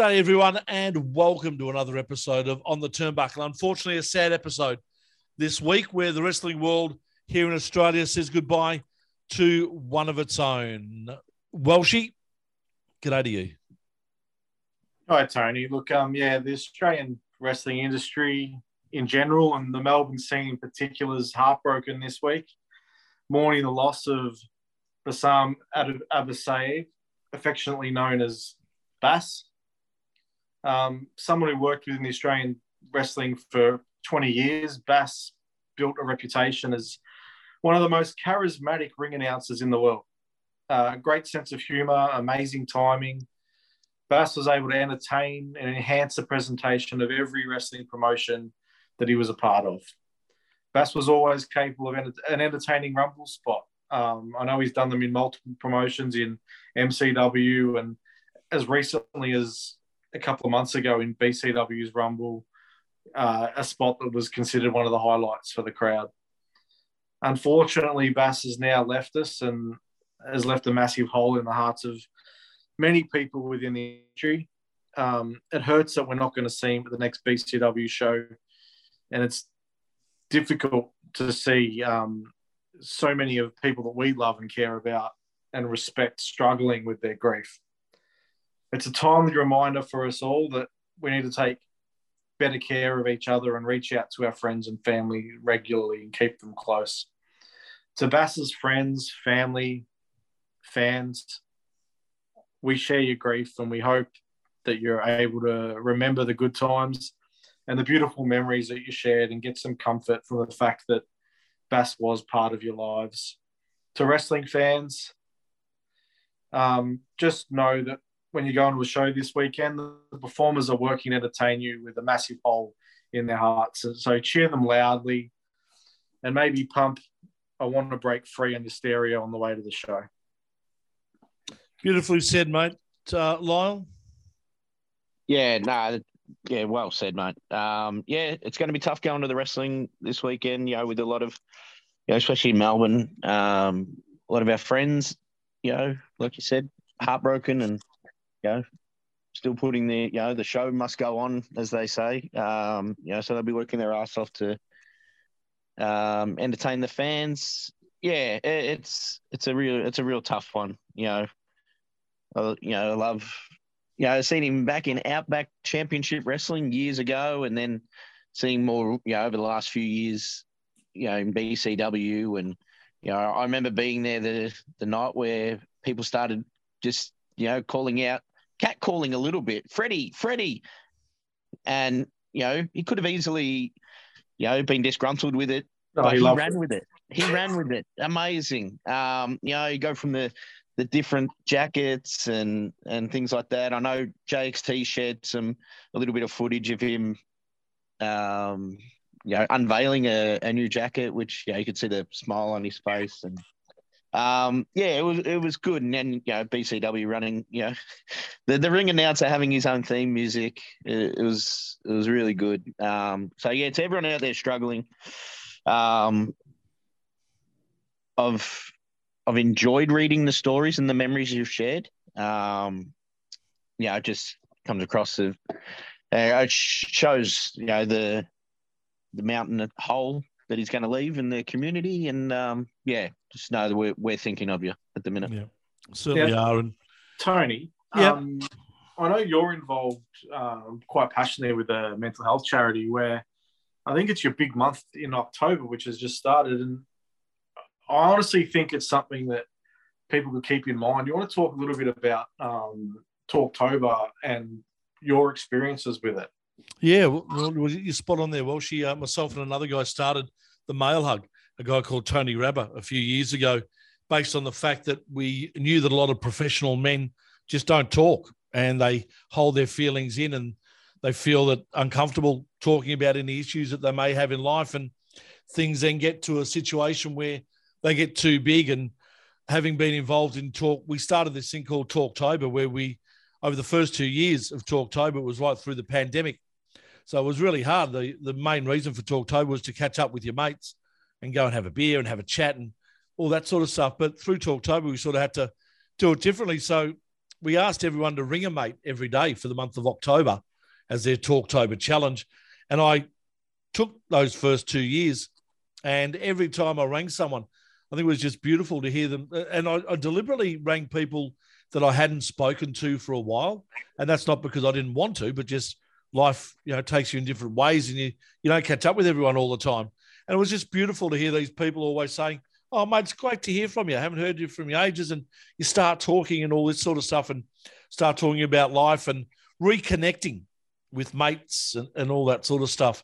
G'day, everyone, and welcome to another episode of On the Turnbuckle. Unfortunately, a sad episode this week where the wrestling world here in Australia says goodbye to one of its own. Welshie, g'day to you. Hi, Tony. Look, um, yeah, the Australian wrestling industry in general and the Melbourne scene in particular is heartbroken this week, mourning the loss of Bassam Abasayev, affectionately known as Bass. Um, someone who worked within the Australian wrestling for 20 years, Bass built a reputation as one of the most charismatic ring announcers in the world. Uh, great sense of humor, amazing timing. Bass was able to entertain and enhance the presentation of every wrestling promotion that he was a part of. Bass was always capable of an entertaining rumble spot. Um, I know he's done them in multiple promotions in MCW and as recently as a couple of months ago in BCW's Rumble, uh, a spot that was considered one of the highlights for the crowd. Unfortunately, Bass has now left us and has left a massive hole in the hearts of many people within the industry. Um, it hurts that we're not going to see him at the next BCW show, and it's difficult to see um, so many of people that we love and care about and respect struggling with their grief. It's a timely reminder for us all that we need to take better care of each other and reach out to our friends and family regularly and keep them close. To Bass's friends, family, fans, we share your grief and we hope that you're able to remember the good times and the beautiful memories that you shared and get some comfort from the fact that Bass was part of your lives. To wrestling fans, um, just know that when you go into a show this weekend, the performers are working to entertain you with a massive hole in their hearts. So cheer them loudly and maybe pump I want to break free in your stereo on the way to the show. Beautifully said, mate. Uh, Lyle? Yeah, no, nah, yeah, well said, mate. Um, yeah, it's going to be tough going to the wrestling this weekend, you know, with a lot of, you know, especially in Melbourne, um, a lot of our friends, you know, like you said, heartbroken and, you know, still putting the, you know, the show must go on, as they say. Um, you know, so they'll be working their ass off to um, entertain the fans. Yeah, it, it's it's a real it's a real tough one. You know, I, you know, I love you know, seen him back in Outback Championship Wrestling years ago, and then seeing more, you know, over the last few years, you know, in BCW, and you know, I remember being there the the night where people started just, you know, calling out, cat calling a little bit, Freddie, Freddie, and you know, he could have easily, you know, been disgruntled with it, Oh, but he he ran it. with it. He ran with it. Amazing. Um, you know, you go from the the different jackets and and things like that. I know JXT shared some a little bit of footage of him, um, you know, unveiling a, a new jacket, which yeah, you could see the smile on his face and. Um, yeah, it was it was good, and then you know BCW running, you know, the the ring announcer having his own theme music, it, it was it was really good. Um, so yeah, to everyone out there struggling, um, I've I've enjoyed reading the stories and the memories you've shared. Um, yeah, it just comes across the uh, it shows you know the the mountain hole that he's going to leave in the community, and um, yeah, just know that we're we're thinking of you at the minute. Yeah, certainly Yeah. are. And Tony, Yeah. um, I know you're involved um, quite passionately with a mental health charity where I think it's your big month in October, which has just started. And I honestly think it's something that people could keep in mind. You want to talk a little bit about um, Talktober and your experiences with it? Yeah, well, well, you're spot on there. Welshie, uh, myself, and another guy started the Mail Hug, a guy called Tony Rabber, a few years ago, based on the fact that we knew that a lot of professional men just don't talk and they hold their feelings in and they feel that uncomfortable talking about any issues that they may have in life, and things then get to a situation where they get too big. And having been involved in talk, we started this thing called Talktober, where we over the first two years of Talktober it was right through the pandemic. So it was really hard. The the main reason for Talktober was to catch up with your mates and go and have a beer and have a chat and all that sort of stuff. But through Talktober, we sort of had to do it differently. So we asked everyone to ring a mate every day for the month of October as their Talktober challenge. And I took those first two years, and every time I rang someone, I think it was just beautiful to hear them. Uh, and I, I deliberately rang people that I hadn't spoken to for a while. And that's not because I didn't want to, but just life, you know, takes you in different ways, and you you don't catch up with everyone all the time. And it was just beautiful to hear these people always saying, "Oh, mate, it's great to hear from you. I haven't heard you from you ages." And you start talking and all this sort of stuff, and start talking about life and reconnecting with mates and, and all that sort of stuff.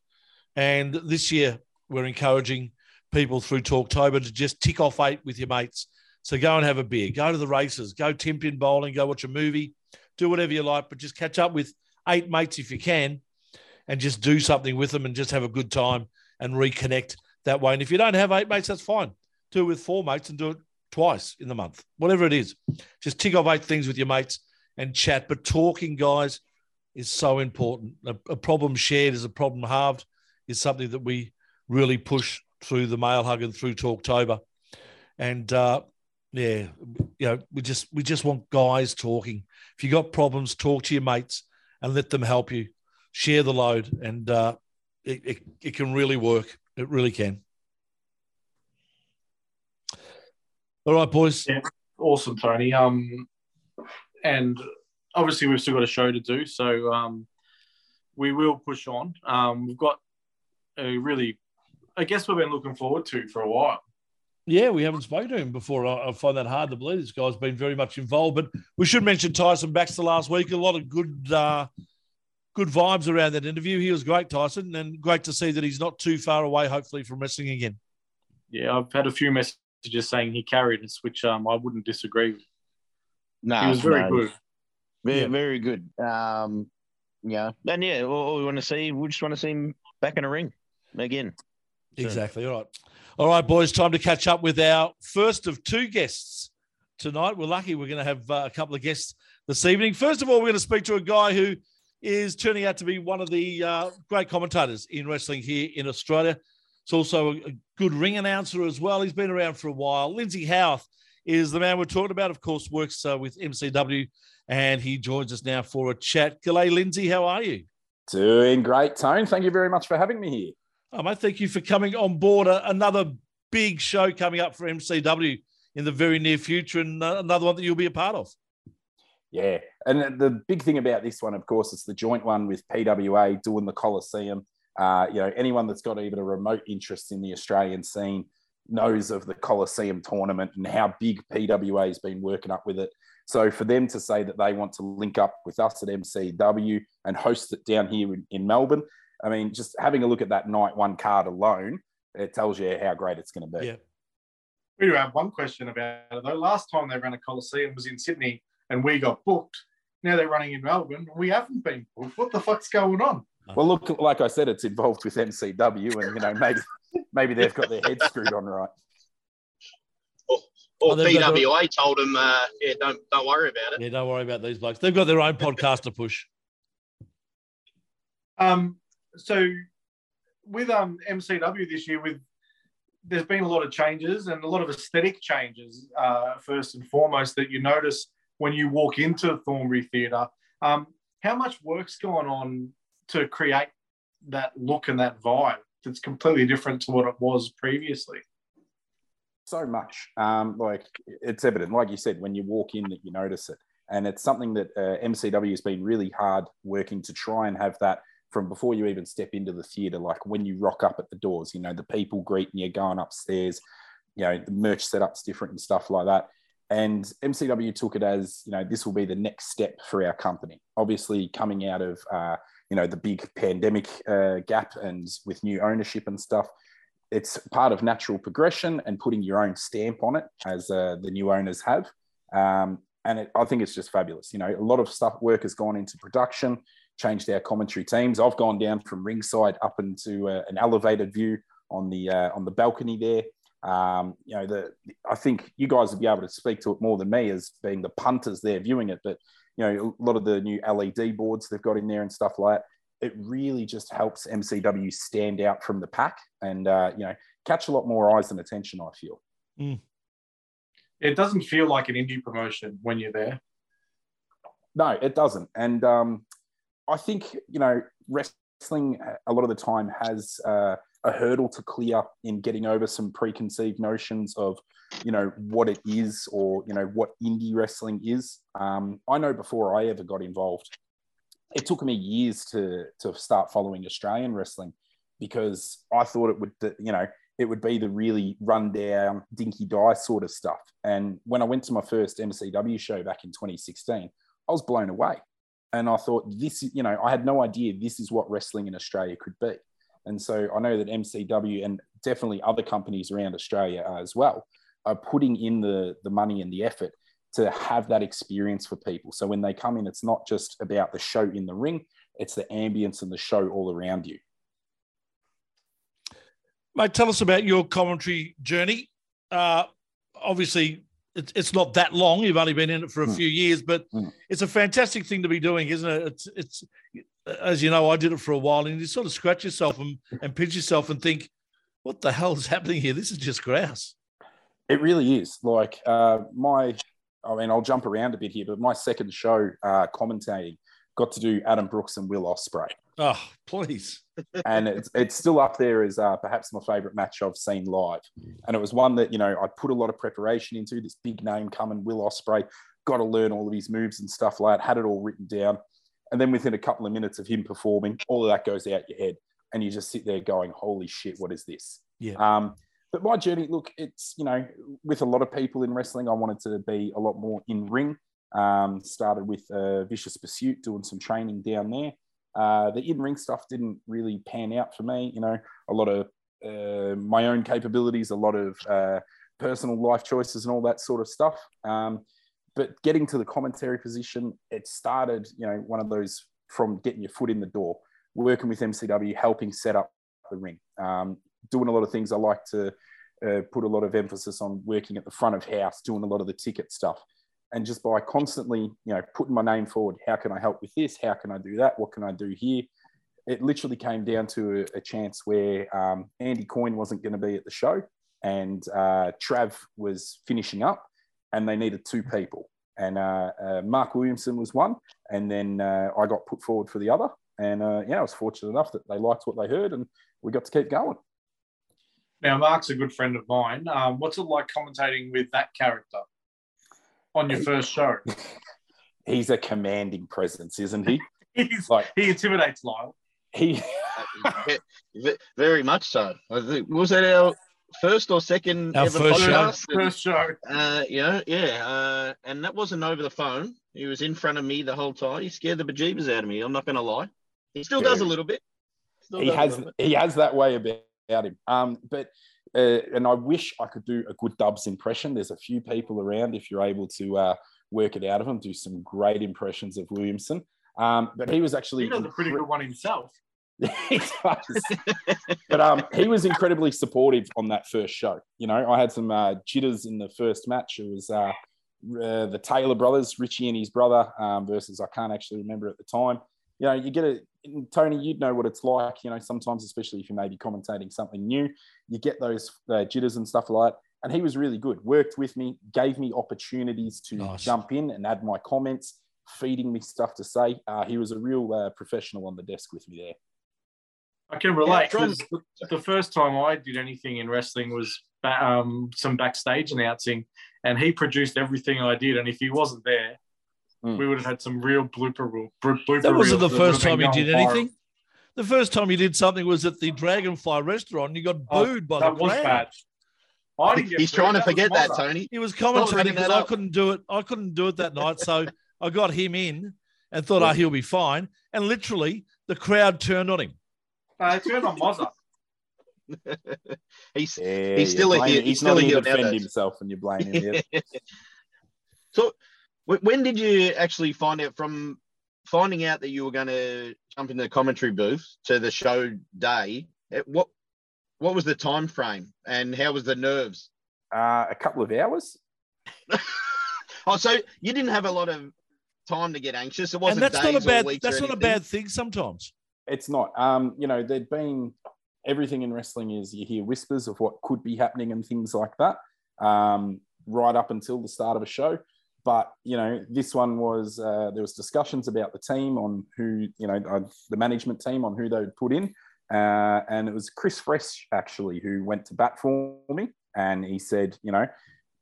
And this year, we're encouraging people through Talktober to just tick off eight with your mates. So go and have a beer, go to the races, go tin pin bowling, go watch a movie, do whatever you like, but just catch up with eight mates if you can and just do something with them and just have a good time and reconnect that way. And if you don't have eight mates, that's fine. Do it with four mates and do it twice in the month, whatever it is. Just tick off eight things with your mates and chat. But talking, guys, is so important. A, a problem shared is a problem halved, is something that we really push through the mail hug and through Talktober. And uh, yeah, you know, we just we just want guys talking. If you got problems, talk to your mates and let them help you. Share the load, and uh, it, it, it can really work. It really can. All right, boys. Yeah. Awesome, Tony. Um, and obviously we've still got a show to do, so um, we will push on. Um, we've got a really, I guess we've been looking forward to for a while. Yeah, we haven't spoken to him before. I, I find that hard to believe. This guy's been very much involved. But we should mention Tyson Baxter last week. A lot of good, uh, good vibes around that interview. He was great, Tyson, and great to see that he's not too far away. Hopefully, from wrestling again. Yeah, I've had a few messages saying he carried us, which um, I wouldn't disagree with. No, He was very no, good. Very, Yeah. very good. Um, yeah, and yeah, all, all we want to see, we just want to see him back in a ring again. So- Exactly. All right. All right, boys. Time to catch up with our first of two guests tonight. We're lucky we're going to have uh, a couple of guests this evening. First of all, we're going to speak to a guy who is turning out to be one of the uh, great commentators in wrestling here in Australia. It's also a, good ring announcer as well. He's been around for a while. Lindsay Howarth is the man we're talking about. Of course, works uh, with MCW, and he joins us now for a chat. G'day, Lindsay. How are you? Doing great, Tone. Thank you very much for having me here. Oh, mate, thank you for coming on board. A, another big show coming up for MCW in the very near future, and uh, another one that you'll be a part of. Yeah. And the big thing about this one, of course, it's the joint one with PWA doing the Coliseum. Uh, you know, anyone that's got even a remote interest in the Australian scene knows of the Coliseum tournament and how big PWA has been working up with it. So for them to say that they want to link up with us at MCW and host it down here in, in Melbourne, I mean, just having a look at that night one card alone, it tells you how great it's going to be. Yeah. We do have one question about it though. Last time they ran a Coliseum was in Sydney and we got booked. Now they're running in Melbourne. We haven't been booked. What the fuck's going on? Well, look, like I said, it's involved with MCW, and you know maybe maybe they've got their heads screwed on right. Or Oh, they've got PWA told them, uh, yeah, don't don't worry about it. Yeah, don't worry about these blokes. They've got their own podcast to push. Um, so with um MCW this year, with there's been a lot of changes and a lot of aesthetic changes. Uh, first and foremost, that you notice when you walk into Thornbury Theatre. Um, how much work's gone on to create that look and that vibe that's completely different to what it was previously? So much, um, like it's evident, like you said, when you walk in, that you notice it, and it's something that uh, MCW has been really hard working to try and have that from before you even step into the theatre. Like when you rock up at the doors, you know, the people greeting you, going upstairs, you know, the merch setup's different and stuff like that. And MCW took it as, you know, this will be the next step for our company. Obviously, coming out of, uh, you know, the big pandemic uh, gap and with new ownership and stuff, it's part of natural progression and putting your own stamp on it, as uh, the new owners have. Um, and it, I think it's just fabulous. You know, a lot of stuff work has gone into production, changed our commentary teams. I've gone down from ringside up into uh, an elevated view on the uh, on the balcony there. Um, you know, the I think you guys would be able to speak to it more than me as being the punters there viewing it. But you know, a lot of the new LED boards they've got in there and stuff like that. It really just helps MCW stand out from the pack and uh, you know catch a lot more eyes and attention. I feel. It doesn't feel like an indie promotion when you're there. No, it doesn't. And um, I think, you know, wrestling a lot of the time has uh, a hurdle to clear in getting over some preconceived notions of, you know, what it is or, you know, what indie wrestling is. Um, I know before I ever got involved, it took me years to to start following Australian wrestling because I thought it would, you know, it would be the really rundown, dinky die sort of stuff. And when I went to my first MCW show back in 2016, I was blown away. And I thought, this, you know, I had no idea this is what wrestling in Australia could be. And so I know that MCW and definitely other companies around Australia as well are putting in the, the money and the effort to have that experience for people. So when they come in, it's not just about the show in the ring, it's the ambience and the show all around you. Mate, tell us about your commentary journey. Uh, obviously, it's, it's not that long. You've only been in it for a Mm. few years, but Mm. it's a fantastic thing to be doing, isn't it? It's, it's as you know, I did it for a while, and you sort of scratch yourself and, and pinch yourself and think, what the hell is happening here? This is just grouse. It really is. Like uh, my, I mean, I'll jump around a bit here, but my second show uh, commentating got to do Adam Brooks and Will Ospreay, Oh, please. and it's it's still up there as uh, perhaps my favourite match I've seen live. And it was one that you know I put a lot of preparation into. This big name coming, Will Ospreay, got to learn all of his moves and stuff like that. Had it all written down, and then within a couple of minutes of him performing, all of that goes out your head, and you just sit there going, "Holy shit, what is this?" Yeah. Um, but my journey, look, it's you know, with a lot of people in wrestling, I wanted to be a lot more in ring. Um, started with uh, Vicious Pursuit, doing some training down there. Uh, the in ring stuff didn't really pan out for me. You know, a lot of uh, my own capabilities, a lot of uh, personal life choices, and all that sort of stuff. Um, but getting to the commentary position, it started, you know, one of those from getting your foot in the door, working with MCW, helping set up the ring, um, doing a lot of things. I like to uh, put a lot of emphasis on working at the front of house, doing a lot of the ticket stuff. And just by constantly, you know, putting my name forward, how can I help with this? How can I do that? What can I do here? It literally came down to a, a chance where um, Andy Coyne wasn't going to be at the show and uh, Trav was finishing up and they needed two people. And uh, uh, Mark Williamson was one, and then uh, I got put forward for the other. And uh, yeah, I was fortunate enough that they liked what they heard, and we got to keep going. Now, Mark's a good friend of mine. Um, what's it like commentating with that character on your first show? He's a commanding presence, isn't he? He's, Like he intimidates Lyle. he, Ve- ve- Very much so. I was that our first or second Our ever first show. First show. Uh, yeah, yeah. Uh, and that wasn't over the phone. He was in front of me the whole time. He scared the bejeebers out of me. I'm not going to lie. He still does a little bit. Still he has bit. he has that way about him. Um, but uh, and I wish I could do a good Dubs impression. There's a few people around if you're able to uh, work it out of them. Do some great impressions of Williamson. Um, but he was actually He does a pretty good one himself. he does. but um, he was incredibly supportive on that first show. You know, I had some uh, jitters in the first match. It was uh, uh, the Taylor brothers, Richie and his brother, um, versus I can't actually remember at the time. You know, you get a Tony, you'd know what it's like. You know, sometimes, especially if you may be commentating something new, you get those uh, jitters and stuff like that. And he was really good. Worked with me, gave me opportunities to Nice. jump in and add my comments, feeding me stuff to say. Uh, he was a real uh, professional on the desk with me there. I can relate. from- 'cause the, the first time I did anything in wrestling was ba- um, some backstage announcing, and he produced everything I did. And if he wasn't there, Mm. we would have had some real blooper reel. blo- blooper That wasn't the reels would first time he did going viral. anything. The first time he did something was at the Dragonfly restaurant. and You got Oh, booed by That the was crowd. bad. I didn't get He's booed, trying to was forget that, Mozart. Tony. He was bringing commentating that because I couldn't do it. I couldn't do it that night, so I got him in and thought, "Oh, he'll be fine." And literally, the crowd turned on him. Uh, it turned on Mozart. He's Yeah, He's you still a blame he's He's still not a here to defend nowadays. himself, and you blame him. Yeah. so wh- when did you actually find out from finding out that you were going to jump in the commentary booth to the show day? eh, What what was the time frame and how was the nerves? Uh, a couple of hours. Oh, so you didn't have a lot of time to get anxious. It wasn't and that's days not a or bad. weeks That's not a bad thing sometimes. It's not. Um, you know, there'd been everything in wrestling is you hear whispers of what could be happening and things like that, um, right up until the start of a show. But you know, this one was uh, there was discussions about the team on who you know uh, the management team on who they would put in, uh, and it was Chris Fresh actually who went to bat for me, and he said, you know,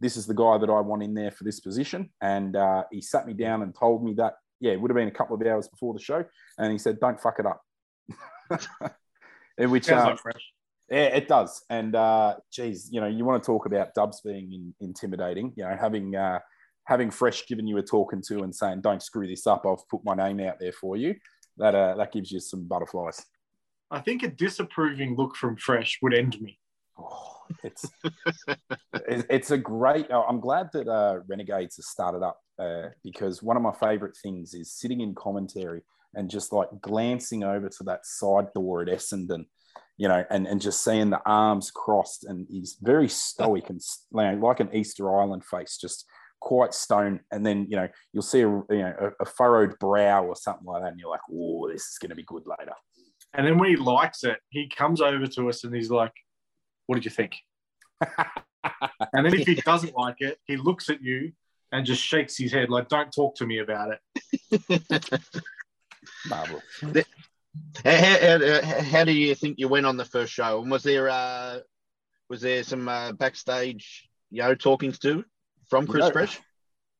this is the guy that I want in there for this position, and uh, he sat me down and told me that yeah, it would have been a couple of hours before the show, and he said, "Don't fuck it up." In which uh, yeah, it does. And uh, geez, you know, you want to talk about Dubs being in, intimidating. You know, having uh, having Fresh given you a talking to and saying, "Don't screw this up. I've put my name out there for you." That uh, that gives you some butterflies. I think a disapproving look from Fresh would end me. Oh, it's it's a great. oh, I'm glad that uh, Renegades has started up uh, because one of my favorite things is sitting in commentary and just like glancing over to that side door at Essendon, you know, and, and just seeing the arms crossed and he's very stoic and you know, like an Easter Island face, just quite stone. And then you know you'll see a you know a, a furrowed brow or something like that, and you're like, oh, this is going to be good later. And then when he likes it, he comes over to us and he's like, What did you think? And then if he doesn't like it, he looks at you and just shakes his head like, Don't talk to me about it. Marvelous. How, how, how, how do you think you went on the first show? And was there uh, was there some uh, backstage, you know, talkings too from Chris No. Fresh?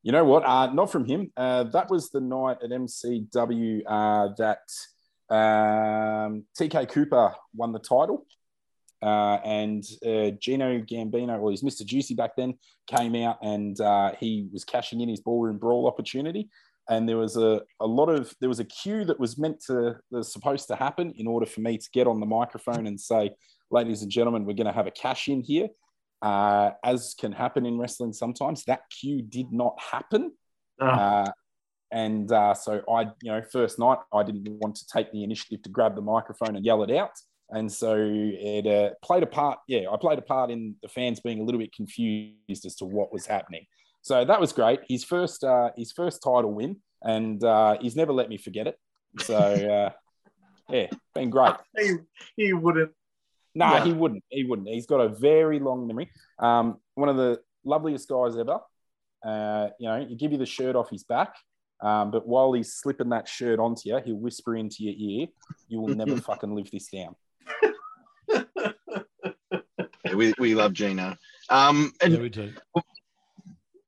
You know what? Uh, not from him. Uh, that was the night at MCW uh, that um, TK Cooper won the title. Uh, and uh, Gino Gambino, well, he's Mr. Juicy back then, came out and uh, he was cashing in his ballroom brawl opportunity. And there was a, a lot of, there was a cue that was meant to, that was supposed to happen in order for me to get on the microphone and say, ladies and gentlemen, we're going to have a cash in here uh, as can happen in wrestling sometimes. That cue did not happen. Ah, Uh, and uh, so I, you know, first night I didn't want to take the initiative to grab the microphone and yell it out. And so it uh, played a part. Yeah, I played a part in the fans being a little bit confused as to what was happening. So that was great. His first, uh, his first title win, and uh, he's never let me forget it. So uh, yeah, been great. he, he wouldn't. No, Yeah. he wouldn't. He wouldn't. He's got a very long memory. Um, one of the loveliest guys ever. Uh, you know, you give you the shirt off his back, um, but while he's slipping that shirt onto you, he'll whisper into your ear, "You will never fucking live this down." Yeah, we, we love Gino. Um, and Yeah, we do.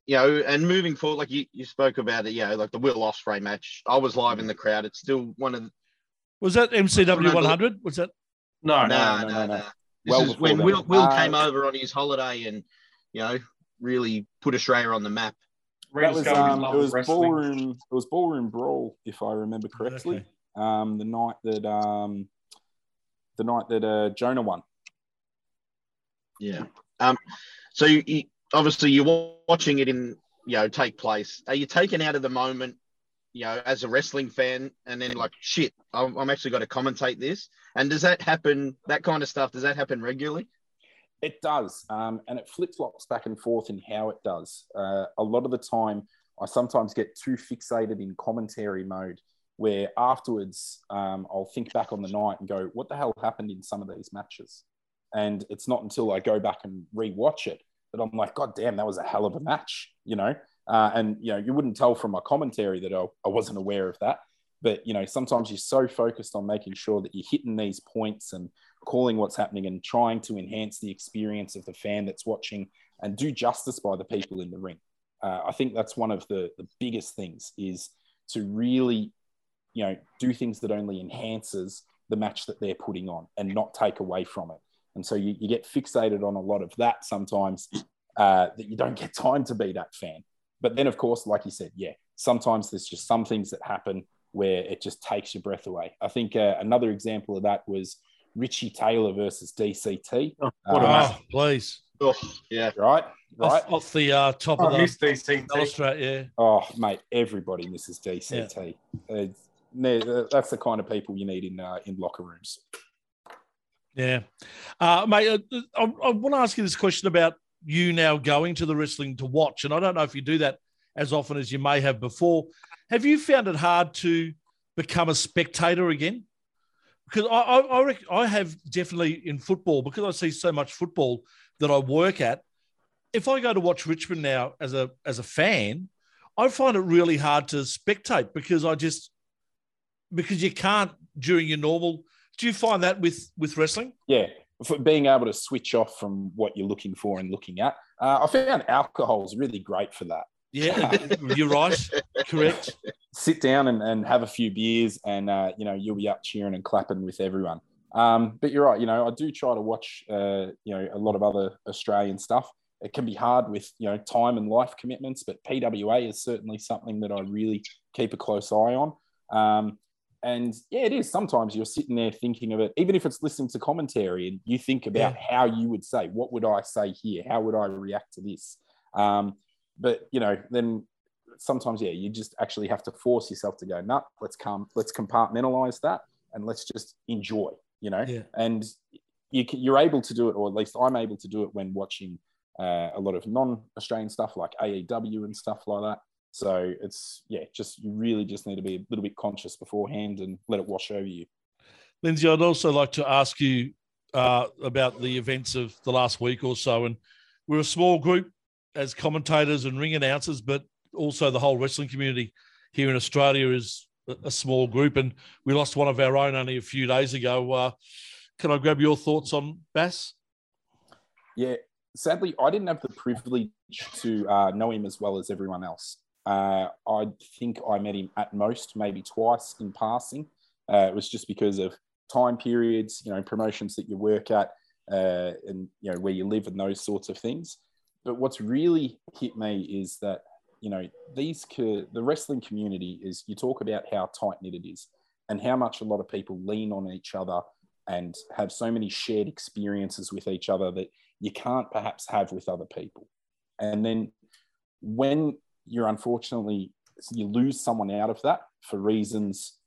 You know, and moving forward, like you, you spoke about it, you know, like the Will Ospreay match. I was live in the crowd. It's still one of the Was that MCW 100? Was that? No, no. nah, no, nah, no, no. This Well is when that. Will, Will Uh, came over on his holiday and you know really put Australia on the map. That was um, it was ballroom. It was ballroom brawl, if I remember correctly. Okay. Um, the night that um, the night that uh, Jonah won. Yeah. Um. So you, you obviously you're watching it in you know take place. Are you taken out of the moment? You know, as a wrestling fan, and then like, shit, I'm, I'm actually got to commentate this. And does that happen? That kind of stuff does that happen regularly? It does, um, and it flip flops back and forth in how it does. Uh, a lot of the time, I sometimes get too fixated in commentary mode, where afterwards um, I'll think back on the night and go, "What the hell happened in some of these matches?" And it's not until I go back and rewatch it that I'm like, "God damn, that was a hell of a match," you know. Uh, and you know, you wouldn't tell from my commentary that I, I wasn't aware of that. But you know, sometimes you're so focused on making sure that you're hitting these points and calling what's happening and trying to enhance the experience of the fan that's watching and do justice by the people in the ring. Uh, I think that's one of the, the biggest things is to really, you know, do things that only enhances the match that they're putting on and not take away from it. And so you, you get fixated on a lot of that sometimes uh, that you don't get time to be that fan. But then, of course, like you said, yeah, sometimes there's just some things that happen where it just takes your breath away. I think uh, another example of that was Richie Taylor versus DCT. Oh, what a match. Oh, please. Oh, yeah. Right, right. Off, off the uh, top I of the miss DCT. balustrade, yeah. Oh, mate, everybody misses DCT. Uh, that's the kind of people you need in uh, in locker rooms. Yeah. Uh, mate, uh, I, I want to ask you this question about you now going to the wrestling to watch. And I don't know if you do that as often as you may have before. Have you found it hard to become a spectator again? Because I, I, I, I have definitely in football, because I see so much football that I work at. If I go to watch Richmond now as a as a fan, I find it really hard to spectate because I just because you can't during your normal. Do you find that with with wrestling? Yeah, for being able to switch off from what you're looking for and looking at. Uh, I found alcohol is really great for that. Yeah, you're right. Correct. sit down and, and have a few beers, and uh, you know you'll be up cheering and clapping with everyone. Um, but you're right. You know, I do try to watch uh, you know a lot of other Australian stuff. It can be hard with you know time and life commitments, but PWA is certainly something that I really keep a close eye on. Um, and yeah, it is. Sometimes you're sitting there thinking of it, even if it's listening to commentary, and you think about Yeah. how you would say, "What would I say here? How would I react to this?" Um, but you know, then sometimes, yeah, you just actually have to force yourself to go, "Nah, let's come, let's compartmentalize that, and let's just enjoy." You know, Yeah. and you can, you're able to do it, or at least I'm able to do it when watching uh, a lot of non-Australian stuff like AEW and stuff like that. So it's yeah, just you really just need to be a little bit conscious beforehand and let it wash over you. Lindsay, I'd also like to ask you uh, about the events of the last week or so. And we're a small group as commentators and ring announcers, but also the whole wrestling community here in Australia is a, small group. And we lost one of our own only a few days ago. Uh, can I grab your thoughts on Bass? Yeah, sadly, I didn't have the privilege to uh, know him as well as everyone else. Uh, I think I met him at most maybe twice in passing. Uh, it was just because of time periods, you know, promotions that you work at, uh, and you know where you live and those sorts of things. But what's really hit me is that you know these co- the wrestling community is you talk about how tight knit it is, and how much a lot of people lean on each other and have so many shared experiences with each other that you can't perhaps have with other people. And then when you're unfortunately you lose someone out of that for reasons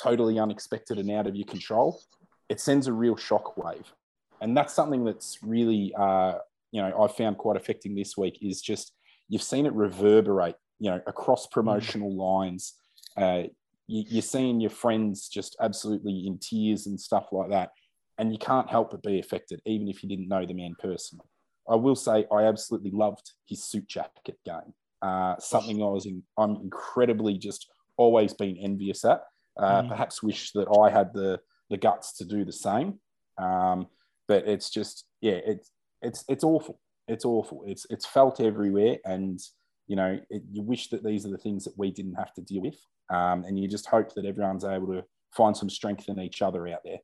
totally unexpected and out of your control, it sends a real shock wave. And that's something that's really, uh, you know, I found quite affecting this week is just you've seen it reverberate, you know, across promotional lines. Uh, you, you're seeing your friends just absolutely in tears and stuff like that and you can't help but be affected, even if you didn't know the man personally. I will say I absolutely loved his suit jacket game. Uh, something I was in, I'm incredibly just always been envious at. Uh, Mhm. Perhaps wish that I had the the guts to do the same. Um, but it's just yeah, it's it's it's awful. It's awful. It's it's felt everywhere, and you know it, you wish that these are the things that we didn't have to deal with, um, and you just hope that everyone's able to find some strength in each other out there.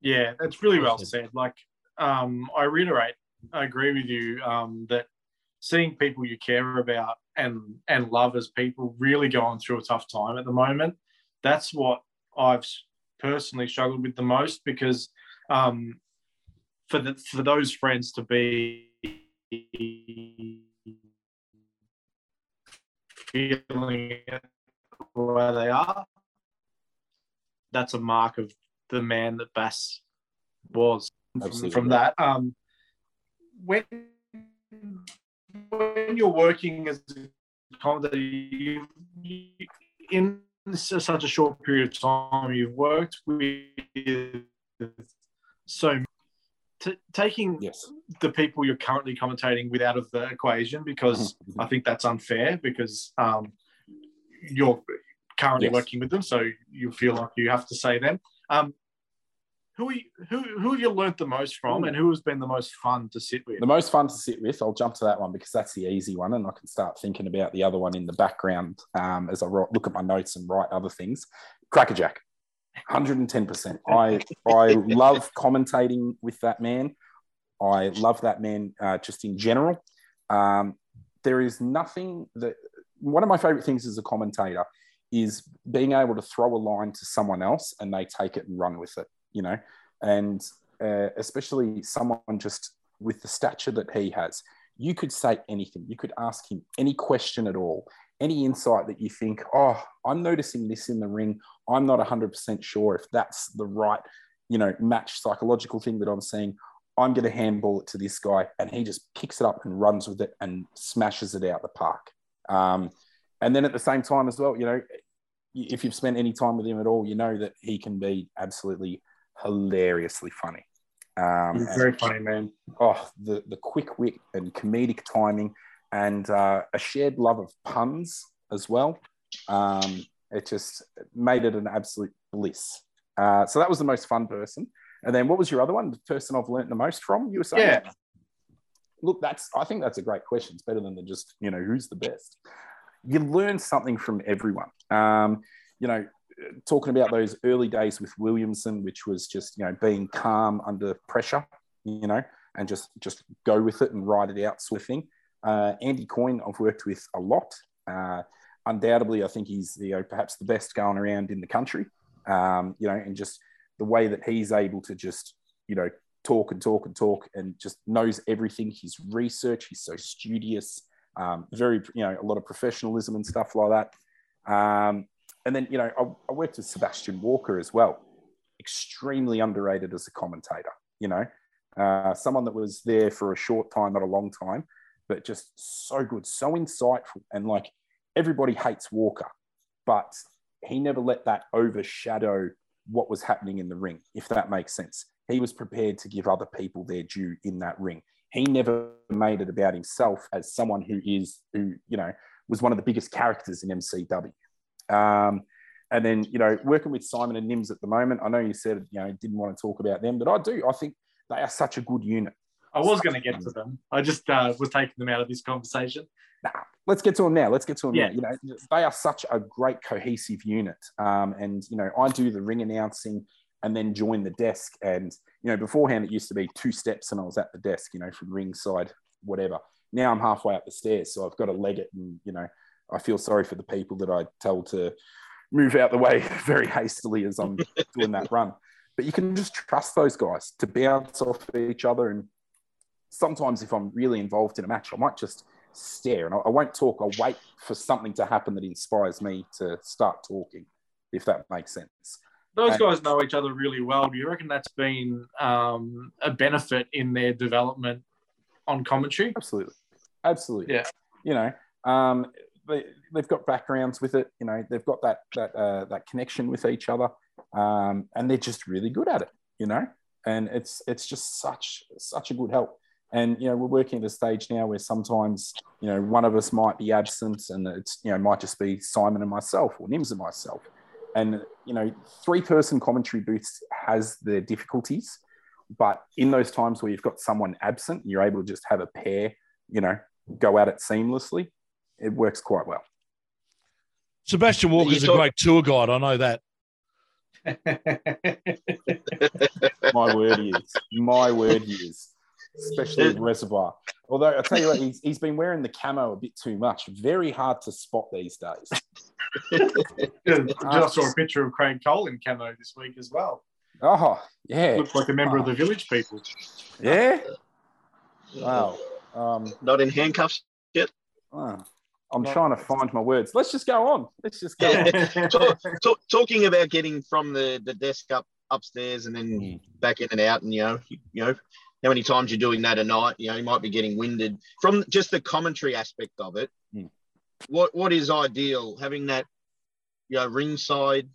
Yeah, that's really well said. Like, um, I reiterate, I agree with you um, that seeing people you care about and and love as people really going through a tough time at the moment. That's what I've personally struggled with the most because um, for the for those friends to be feeling where they are, that's a mark of the man that Bass was from, Absolutely. from that. Um, when when you're working as a commentator, you, you, in such a short period of time, you've worked with so t- taking Yes. the people you're currently commentating with out of the equation because I think that's unfair because um, you're currently Yes. working with them, so you feel like you have to say them. Um, who, you, who who have you learnt the most from, and who has been the most fun to sit with? The most fun to sit with, I'll jump to that one because that's the easy one, and I can start thinking about the other one in the background um, as I look at my notes and write other things. Crackerjack, 110%. I, I love commentating with that man. I love that man uh, just in general. Um, there is nothing that, one of my favorite things as a commentator is being able to throw a line to someone else and they take it and run with it, you know, and uh, especially someone just with the stature that he has. You could say anything. You could ask him any question at all, any insight that you think, oh, I'm noticing this in the ring. I'm not 100% sure if that's the right, you know, match psychological thing that I'm seeing. I'm going to handball it to this guy, and he just picks it up and runs with it and smashes it out the park. Um, and then at the same time as well, you know, if you've spent any time with him at all, you know that he can be absolutely hilariously funny. Um, and- very funny, man. oh, the, the quick wit and comedic timing and uh, a shared love of puns as well. Um, it just made it an absolute bliss. Uh, so that was the most fun person. And then what was your other one? The person I've learnt the most from? You were saying? Yeah. Look, that's I think that's a great question. It's better than the just, you know, who's the best. you learn something from everyone. Um, you know, talking about those early days with Williamson, which was just you know being calm under pressure, you know, and just just go with it and ride it out, sort of thing. Uh, Andy Coyne, I've worked with a lot. Uh, undoubtedly, I think he's you know perhaps the best going around in the country. Um, you know, and just the way that he's able to just you know talk and talk and talk and just knows everything. His research, he's so studious, um, very you know a lot of professionalism and stuff like that. Um, and then you know I, I worked with Sebastian Walker as well, extremely underrated as a commentator. You know, uh, someone that was there for a short time, not a long time, but just so good, so insightful, and like everybody hates Walker, but he never let that overshadow what was happening in the ring, if that makes sense. He was prepared to give other people their due in that ring. He never made it about himself as someone who is, who, you know, was one of the biggest characters in MCW. Um, and then, you know, working with Simon and Nims at the moment, I know you said, you know, didn't want to talk about them, but I do. I think they are such a good unit. I was going to get to them. I just uh, was taking them out of this conversation. Nah, let's get to them now. Let's get to them Yeah. now. You know, they are such a great cohesive unit. Um, and, you know, I do the ring announcing and then join the desk. And, you know, beforehand it used to be two steps and I was at the desk, you know, from ringside, whatever. Now I'm halfway up the stairs. So I've got to leg it. And, you know, I feel sorry for the people that I tell to move out the way very hastily as I'm doing that run. But you can just trust those guys to bounce off each other. And sometimes if I'm really involved in a match, I might just stare and I, I won't talk. I'll wait for something to happen that inspires me to start talking, if that makes sense. Those And- guys know each other really well. Do you reckon that's been um, a benefit in their development on commentary? Absolutely. Absolutely. Yeah. You know, um, they, they've got backgrounds with it. You know, they've got that that uh, that connection with each other, um, and they're just really good at it. You know, and it's it's just such such a good help. And you know, we're working at a stage now where sometimes you know one of us might be absent, and it's you know might just be Simon and myself or Nims and myself. And you know, three person commentary booths has their difficulties, but in those times where you've got someone absent, you're able to just have a pair. You know, go at it seamlessly. It works quite well. Sebastian Walker's a talk- great tour guide. I know that. My word, he is. My word, he is. Especially with Reservoir. Although I tell you what, he's, he's been wearing the camo a bit too much. Very hard to spot these days. I just saw a picture of Craig Cole in camo this week as well. Oh, yeah. Looks like a member of the Village People. Yeah. Wow. Um, Not in handcuffs. yet. oh, I'm trying to find my words. Let's just go on. Let's just go on. Talk, talk, talking about getting from the, the desk up upstairs and then back in and out, and you know, you, you know, how many times you're doing that a night? You know, you might be getting winded from just the commentary aspect of it. Mm. What what is ideal? Having that, you know, ringside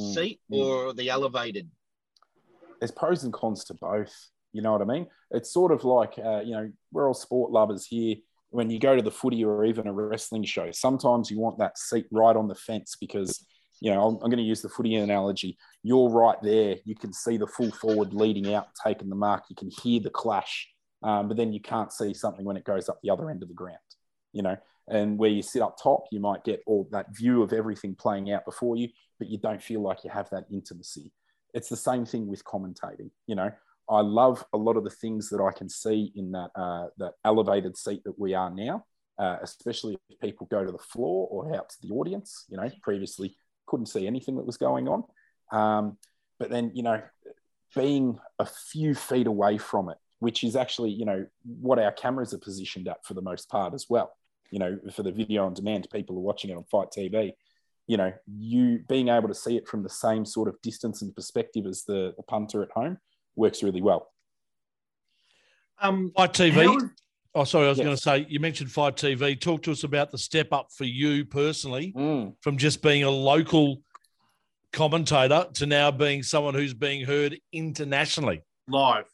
Mm, seat mm. or the elevated? there's pros and cons to both. You know what I mean? It's sort of like, uh, you know, we're all sport lovers here. When you go to the footy or even a wrestling show, sometimes you want that seat right on the fence because, you know, I'm, I'm going to use the footy analogy. You're right there. You can see the full forward leading out, taking the mark. You can hear the clash, um, but then you can't see something when it goes up the other end of the ground, you know. And where you sit up top, you might get all that view of everything playing out before you, but you don't feel like you have that intimacy it's the same thing with commentating. You know, I love a lot of the things that I can see in that uh, that elevated seat that we are now, uh, especially if people go to the floor or out to the audience. You know, previously couldn't see anything that was going on, um, but then you know, being a few feet away from it, which is actually you know what our cameras are positioned at for the most part as well. You know, for the video on demand, people are watching it on Fight TV you know, you being able to see it from the same sort of distance and perspective as the, the punter at home works really well. Um, Fight TV. how- Oh, sorry, I was Yes. going to say you mentioned Fight TV. Talk to us about the step up for you personally Mm. from just being a local commentator to now being someone who's being heard internationally. live.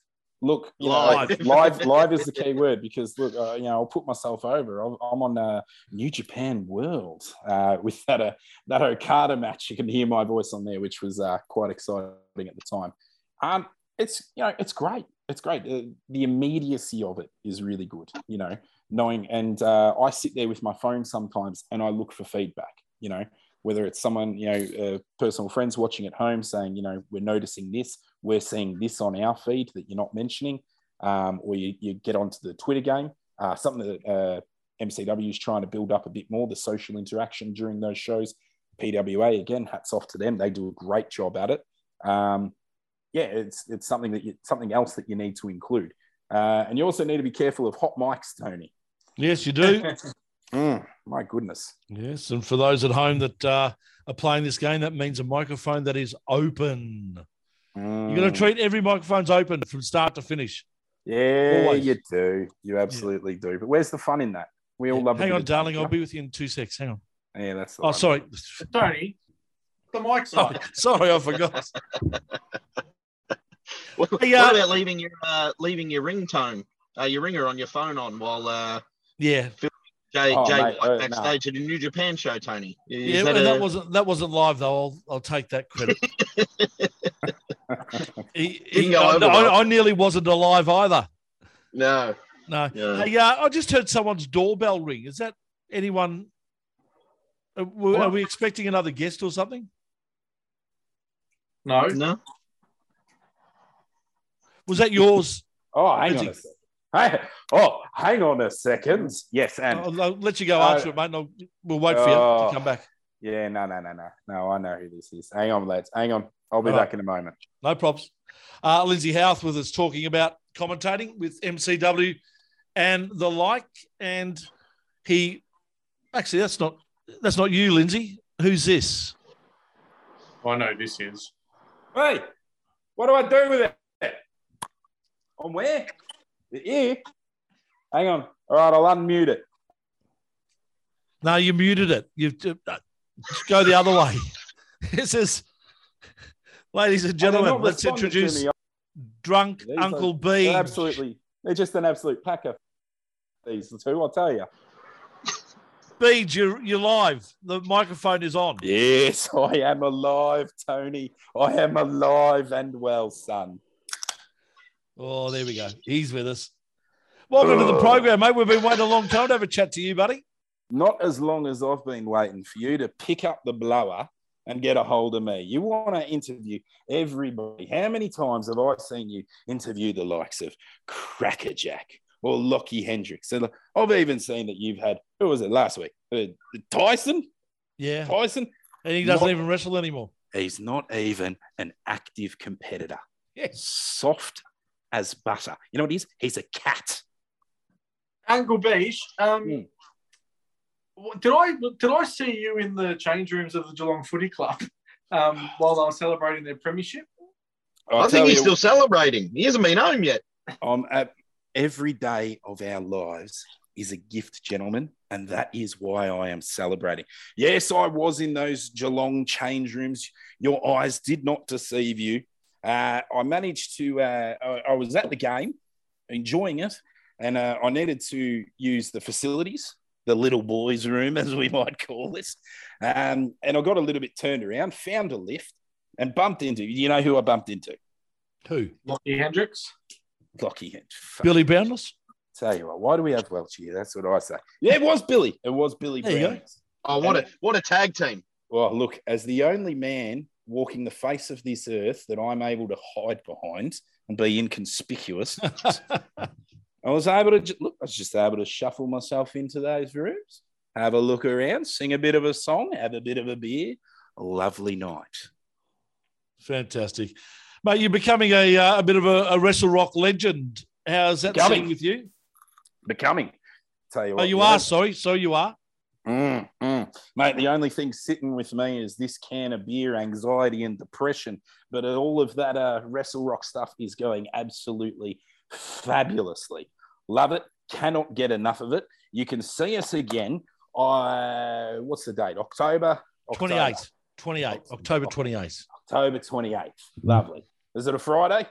Look, you know, Live. live, live is the key word because look, uh, you know, I'll put myself over. I'm, I'm on uh, New Japan World uh, with that uh, that Okada match. You can hear my voice on there, which was uh, quite exciting at the time. Um, it's you know, it's great. It's great. Uh, the immediacy of it is really good. You know, knowing, and uh, I sit there with my phone sometimes and I look for feedback, you know, whether it's someone, you know, uh, personal friends watching at home saying, you know, we're noticing this, we're seeing this on our feed that you're not mentioning, um, or you, you get onto the Twitter game, uh, something that uh, MCW is trying to build up a bit more, the social interaction during those shows. PWA, again, hats off to them. They do a great job at it. Um, yeah, it's, it's something that you, something else that you need to include. Uh, and you also need to be careful of hot mics, Tony. Yes, you do. Mm, my goodness. yes, and for those at home that uh, are playing this game, that means a microphone that is open. You're going Mm. to treat every microphone's open from start to finish. Yeah, Always. you do. You absolutely do. But where's the fun in that? We all love. Hang on, of darling. I'll be with you in two secs. Hang on. Yeah, that's. the Oh, one. sorry. Tony, the mic's Oh, sorry, I forgot. What, Hey, what uh, about leaving your uh, leaving your ringtone, uh, your ringer on your phone on while uh, Yeah, Jay, Oh, Jay mate, White uh, backstage at a New Japan show, Tony? Is yeah. that and a- that wasn't that wasn't live though. I'll I'll take that credit. He- he- Didn't I, well. I- I nearly wasn't alive either. no? No. Yeah. Hey, uh, I just heard someone's doorbell ring. Is that anyone? Are we, are we expecting another guest or something? No, No. Was that yours? Oh, hang Lindsay. on a second. Hey, oh, hang on a second. Yes, and I'll, I'll let you go Uh, answer it, mate. And we'll wait for you Oh. to come back. yeah, no, no, no, no, no. I know who this is. Hang on, lads. Hang on. I'll be All right. back in a moment. No props. Uh, Lindsay Houth with us talking about commentating with MCW and the like. And he actually that's not that's not you, Lindsay. Who's this? I know this is. Hey, what do I do with it? On where? The ear. Hang on. All right, I'll unmute it. No, you muted it. You uh, just go the other way. This is, ladies and gentlemen, not let's introduce drunk These Uncle B. Absolutely. They're just an absolute packer. These two, I'll tell you. Beej, you're, you're live. The microphone is on. Yes, I am alive, Tony. I am alive and well, son. Oh, there we go. He's with us. Welcome to the Oh. program, mate. We've been waiting a long time to have a chat to you, buddy. Not as long as I've been waiting for you to pick up the blower and get a hold of me. You want to interview everybody. How many times have I seen you interview the likes of Crackerjack or Lockie Hendricks? And I've even seen that you've had, who was it last week? Uh, Tyson? Yeah. Tyson? And he doesn't Not- even wrestle anymore. He's not even an active competitor. Yes. Soft as butter. You know what he is? He's a cat. Uncle Beach, um, what- did I did I see you in the change rooms of the Geelong Footy Club um, while they were celebrating their premiership? I'll I think he's you- still celebrating. He hasn't been home yet. Um, at every day of our lives is a gift, gentlemen, and that is why I am celebrating. Yes, I was in those Geelong change rooms. Your eyes did not deceive you. Uh, I managed to. Uh, I, I was at the game, enjoying it, and uh, I needed to use the facilities, the little boys' room, as we might call this. Um, and I got a little bit turned around, found a lift, and bumped into. You know who I bumped into? Who? Lockie Hendricks. Lockie. Hendricks. Billy Boundless? Tell you what, why do we have Welch here? That's what I say. Yeah, it was Billy. It was Billy There you go. Oh, what a what a tag team! Well, look, as the only man walking the face of this earth that I'm able to hide behind and be inconspicuous, I was able to look. I was just able to shuffle myself into those rooms, have a look around, sing a bit of a song, have a bit of a beer. A lovely night. Fantastic. Mate, you're becoming a, uh, a bit of a, a Wrestle Rock legend. How's that sitting with you? Becoming. Tell you Oh, what, you know- are. Sorry. So you are. Mm, mm. Mate, the only thing sitting with me is this can of beer, anxiety, and depression. But all of that uh, Wrestle Rock stuff is going absolutely fabulously. Love it. Cannot get enough of it. You can see us again. Uh, what's the date? October? October. 28. 28. October 28th. October 28th. Lovely. Is it a Friday?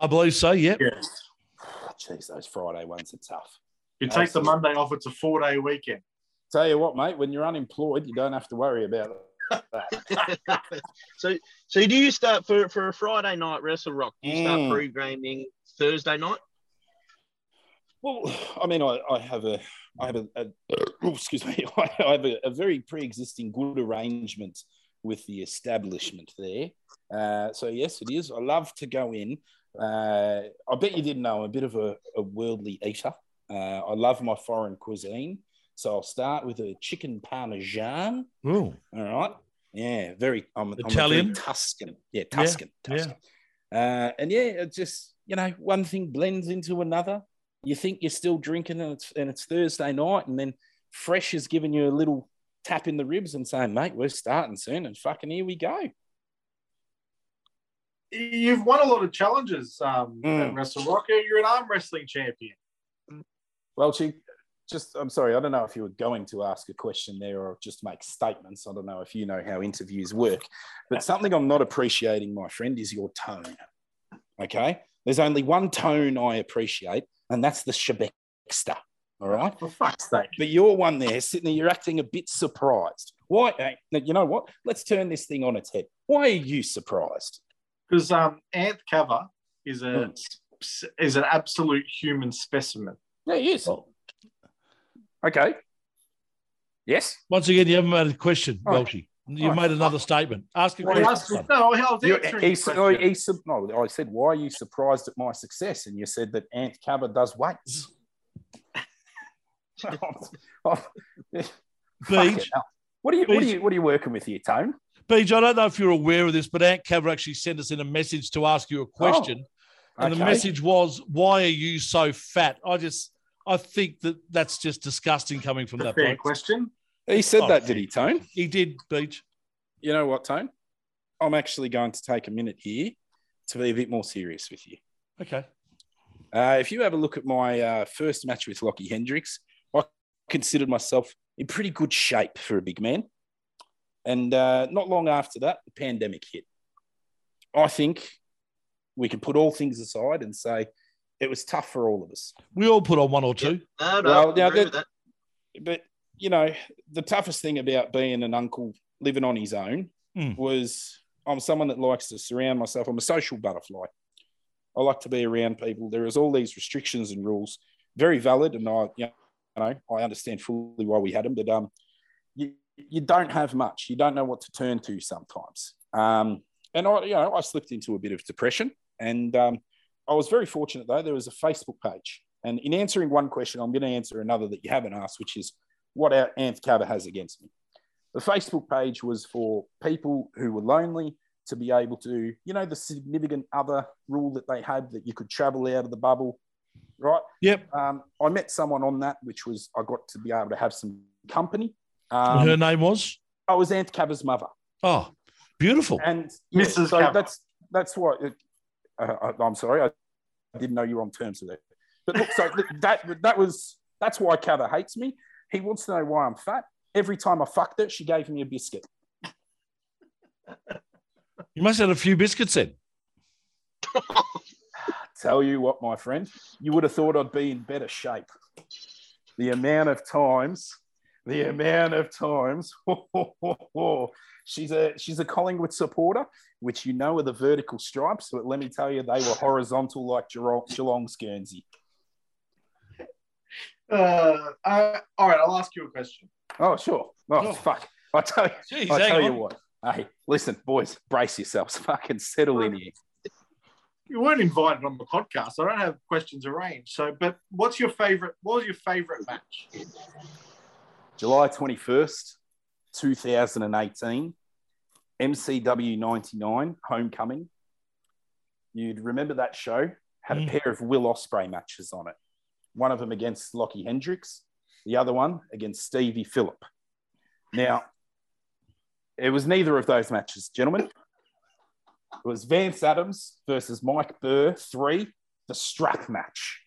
I believe so. Yep. Yes. Jeez, those Friday ones are tough. You take the Monday off, it's a four day weekend. Tell you what, mate, when you're unemployed, you don't have to worry about it. so, so do you start for for a Friday night Wrestle Rock? Do you start Mm. pre-gaming Thursday night? Well, I mean, I, I have a, I have a, a oh, excuse me, I have a, a very pre-existing good arrangement with the establishment there. Uh, so yes, it is. I love to go in. Uh, I bet you didn't know I'm a bit of a, a worldly eater. Uh, I love my foreign cuisine. So I'll start with a chicken parmesan. Ooh. All right. Yeah, very. I'm, I'm a very Italian? Tuscan. Yeah, Tuscan. yeah. Tuscan. Uh, and yeah, it just you know, one thing blends into another. You think you're still drinking, and it's and it's Thursday night, and then Fresh is giving you a little tap in the ribs and saying, "Mate, we're starting soon," and fucking here we go. You've won a lot of challenges um, Mm. at Wrestle Rock. You're an arm wrestling champion. Well, she just, I'm sorry, I don't know if you were going to ask a question there or just make statements. I don't know if you know how interviews work, but something I'm not appreciating, my friend, is your tone. Okay. There's only one tone I appreciate, and that's the Shebexter. All right. For fuck's sake. But you're one there sitting there, you're acting a bit surprised. Why? hey, You know what? Let's turn this thing on its head. Why are you surprised? Because um, Anth Cover is a Mm. is an absolute human specimen. Yeah, he is. Okay. Yes. Once again, you haven't made a question, All right. Welshie. You've All right. made another statement. Ask a Well, question. ask- no, I was You, answering he, said- no, oh, he no, I said, why are you surprised at my success? And you said that Ant Cabba does weights. Fuck Beach, it. What are you what are Beach. you what are you working with here, Tone? Beach, I don't know if you're aware of this, but Ant Caver actually sent us in a message to ask you a oh, question. and the Oh, message was, Why are you so fat? I just, I think that that's just disgusting coming from a that fair bloke. question. He said Oh, that, did he, Tone? He did, Beach. You know what, Tone? I'm actually going to take a minute here to be a bit more serious with you. Okay. Uh, if you have a look at my uh, first match with Lockie Hendricks, I considered myself in pretty good shape for a big man. And uh, not long after that, the pandemic hit. I think we can put all things aside and say it was tough for all of us. We all put on one or two. No, no, Well, now that- that. But, you know, the toughest thing about being an uncle living on his own Hmm. was I'm someone that likes to surround myself. I'm a social butterfly. I like to be around people. There is all these restrictions and rules, very valid, and I, you know, I understand fully why we had them. But um, you you don't have much. You don't know what to turn to sometimes. Um, and I, you know, I slipped into a bit of depression, and um, I was very fortunate though. There was a Facebook page, and in answering one question, I'm going to answer another that you haven't asked, which is what our Anth Cabba has against me. The Facebook page was for people who were lonely to be able to, you know, the significant other rule that they had that you could travel out of the bubble, right? Yep. Um, I met someone on that, which was I got to be able to have some company. Um, her name was? I was Anth Cabba's mother, Oh, beautiful. and yeah, Mrs. so Cabba. that's that's what. It, uh, I, I'm sorry, I didn't know you were on terms with it. But look, so that that was that's why Cabba hates me. He wants to know why I'm fat. Every time I fucked her, she gave me a biscuit. You must have had a few biscuits then. Tell you what, my friend, you would have thought I'd be in better shape. The amount of times, the amount of times, she's a she's a Collingwood supporter, which you know are the vertical stripes, but let me tell you, they were horizontal like Geelong, Geelong's Guernsey. Uh, uh, all right, I'll ask you a question. Oh, sure. Oh, Oh. fuck. I tell you, Jeez, I tell you on. what. Hey, listen, boys, brace yourselves. Fucking settle in here. You weren't invited on the podcast. I don't have questions arranged. So, but what's your favorite? What was your favorite match? July 21st, 2018, MCW 99, Homecoming. You'd remember that show, had a Mm. pair of Will Ospreay matches on it. One of them against Lockie Hendricks, the other one against Stevie Phillip. Now, it was neither of those matches, gentlemen. It was Vance Adams versus Mike Burr, three, the strap match.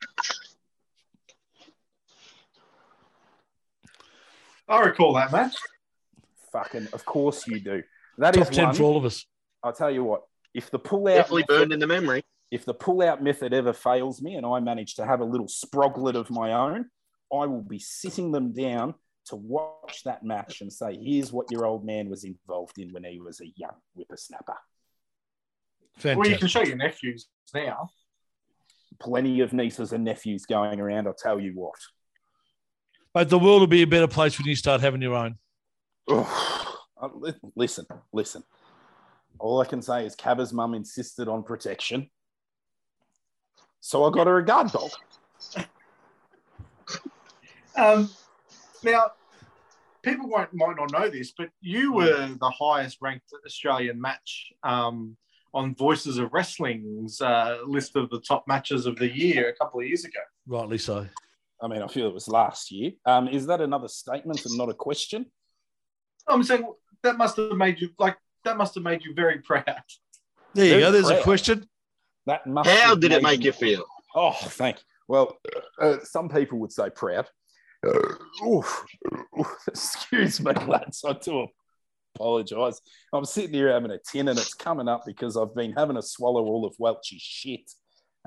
I recall that match. Fucking, of course you do. That is Top 10 one. for all of us. I'll tell you what, if the pull out Definitely burned in the memory. if the pull out method ever fails me and I manage to have a little sproglet of my own, I will be sitting them down to watch that match and say, here's what your old man was involved in when he was a young whippersnapper. Well, you can show your nephews now. plenty of nieces and nephews going around. I'll tell you what. But the world will be a better place when you start having your own. Oh, uh, listen, listen. All I can say is Cabba's mum insisted on protection. So I got her a guard dog. Um, now, people won't, might not know this, but you were the highest ranked Australian match um, on Voices of Wrestling's uh, list of the top matches of the year a couple of years ago. Rightly so. I mean, I feel it was last year. Um, is that another statement and not a question? I'm saying that must have made you like that must have made you very proud. There you Very go. There's a question. That must How did it make you feel? Oh, thank you. Well, uh, some people would say proud. Uh, oof, oof, excuse me, lads. I do apologise. I'm sitting here having a tin and it's coming up because I've been having to swallow all of Welch's shit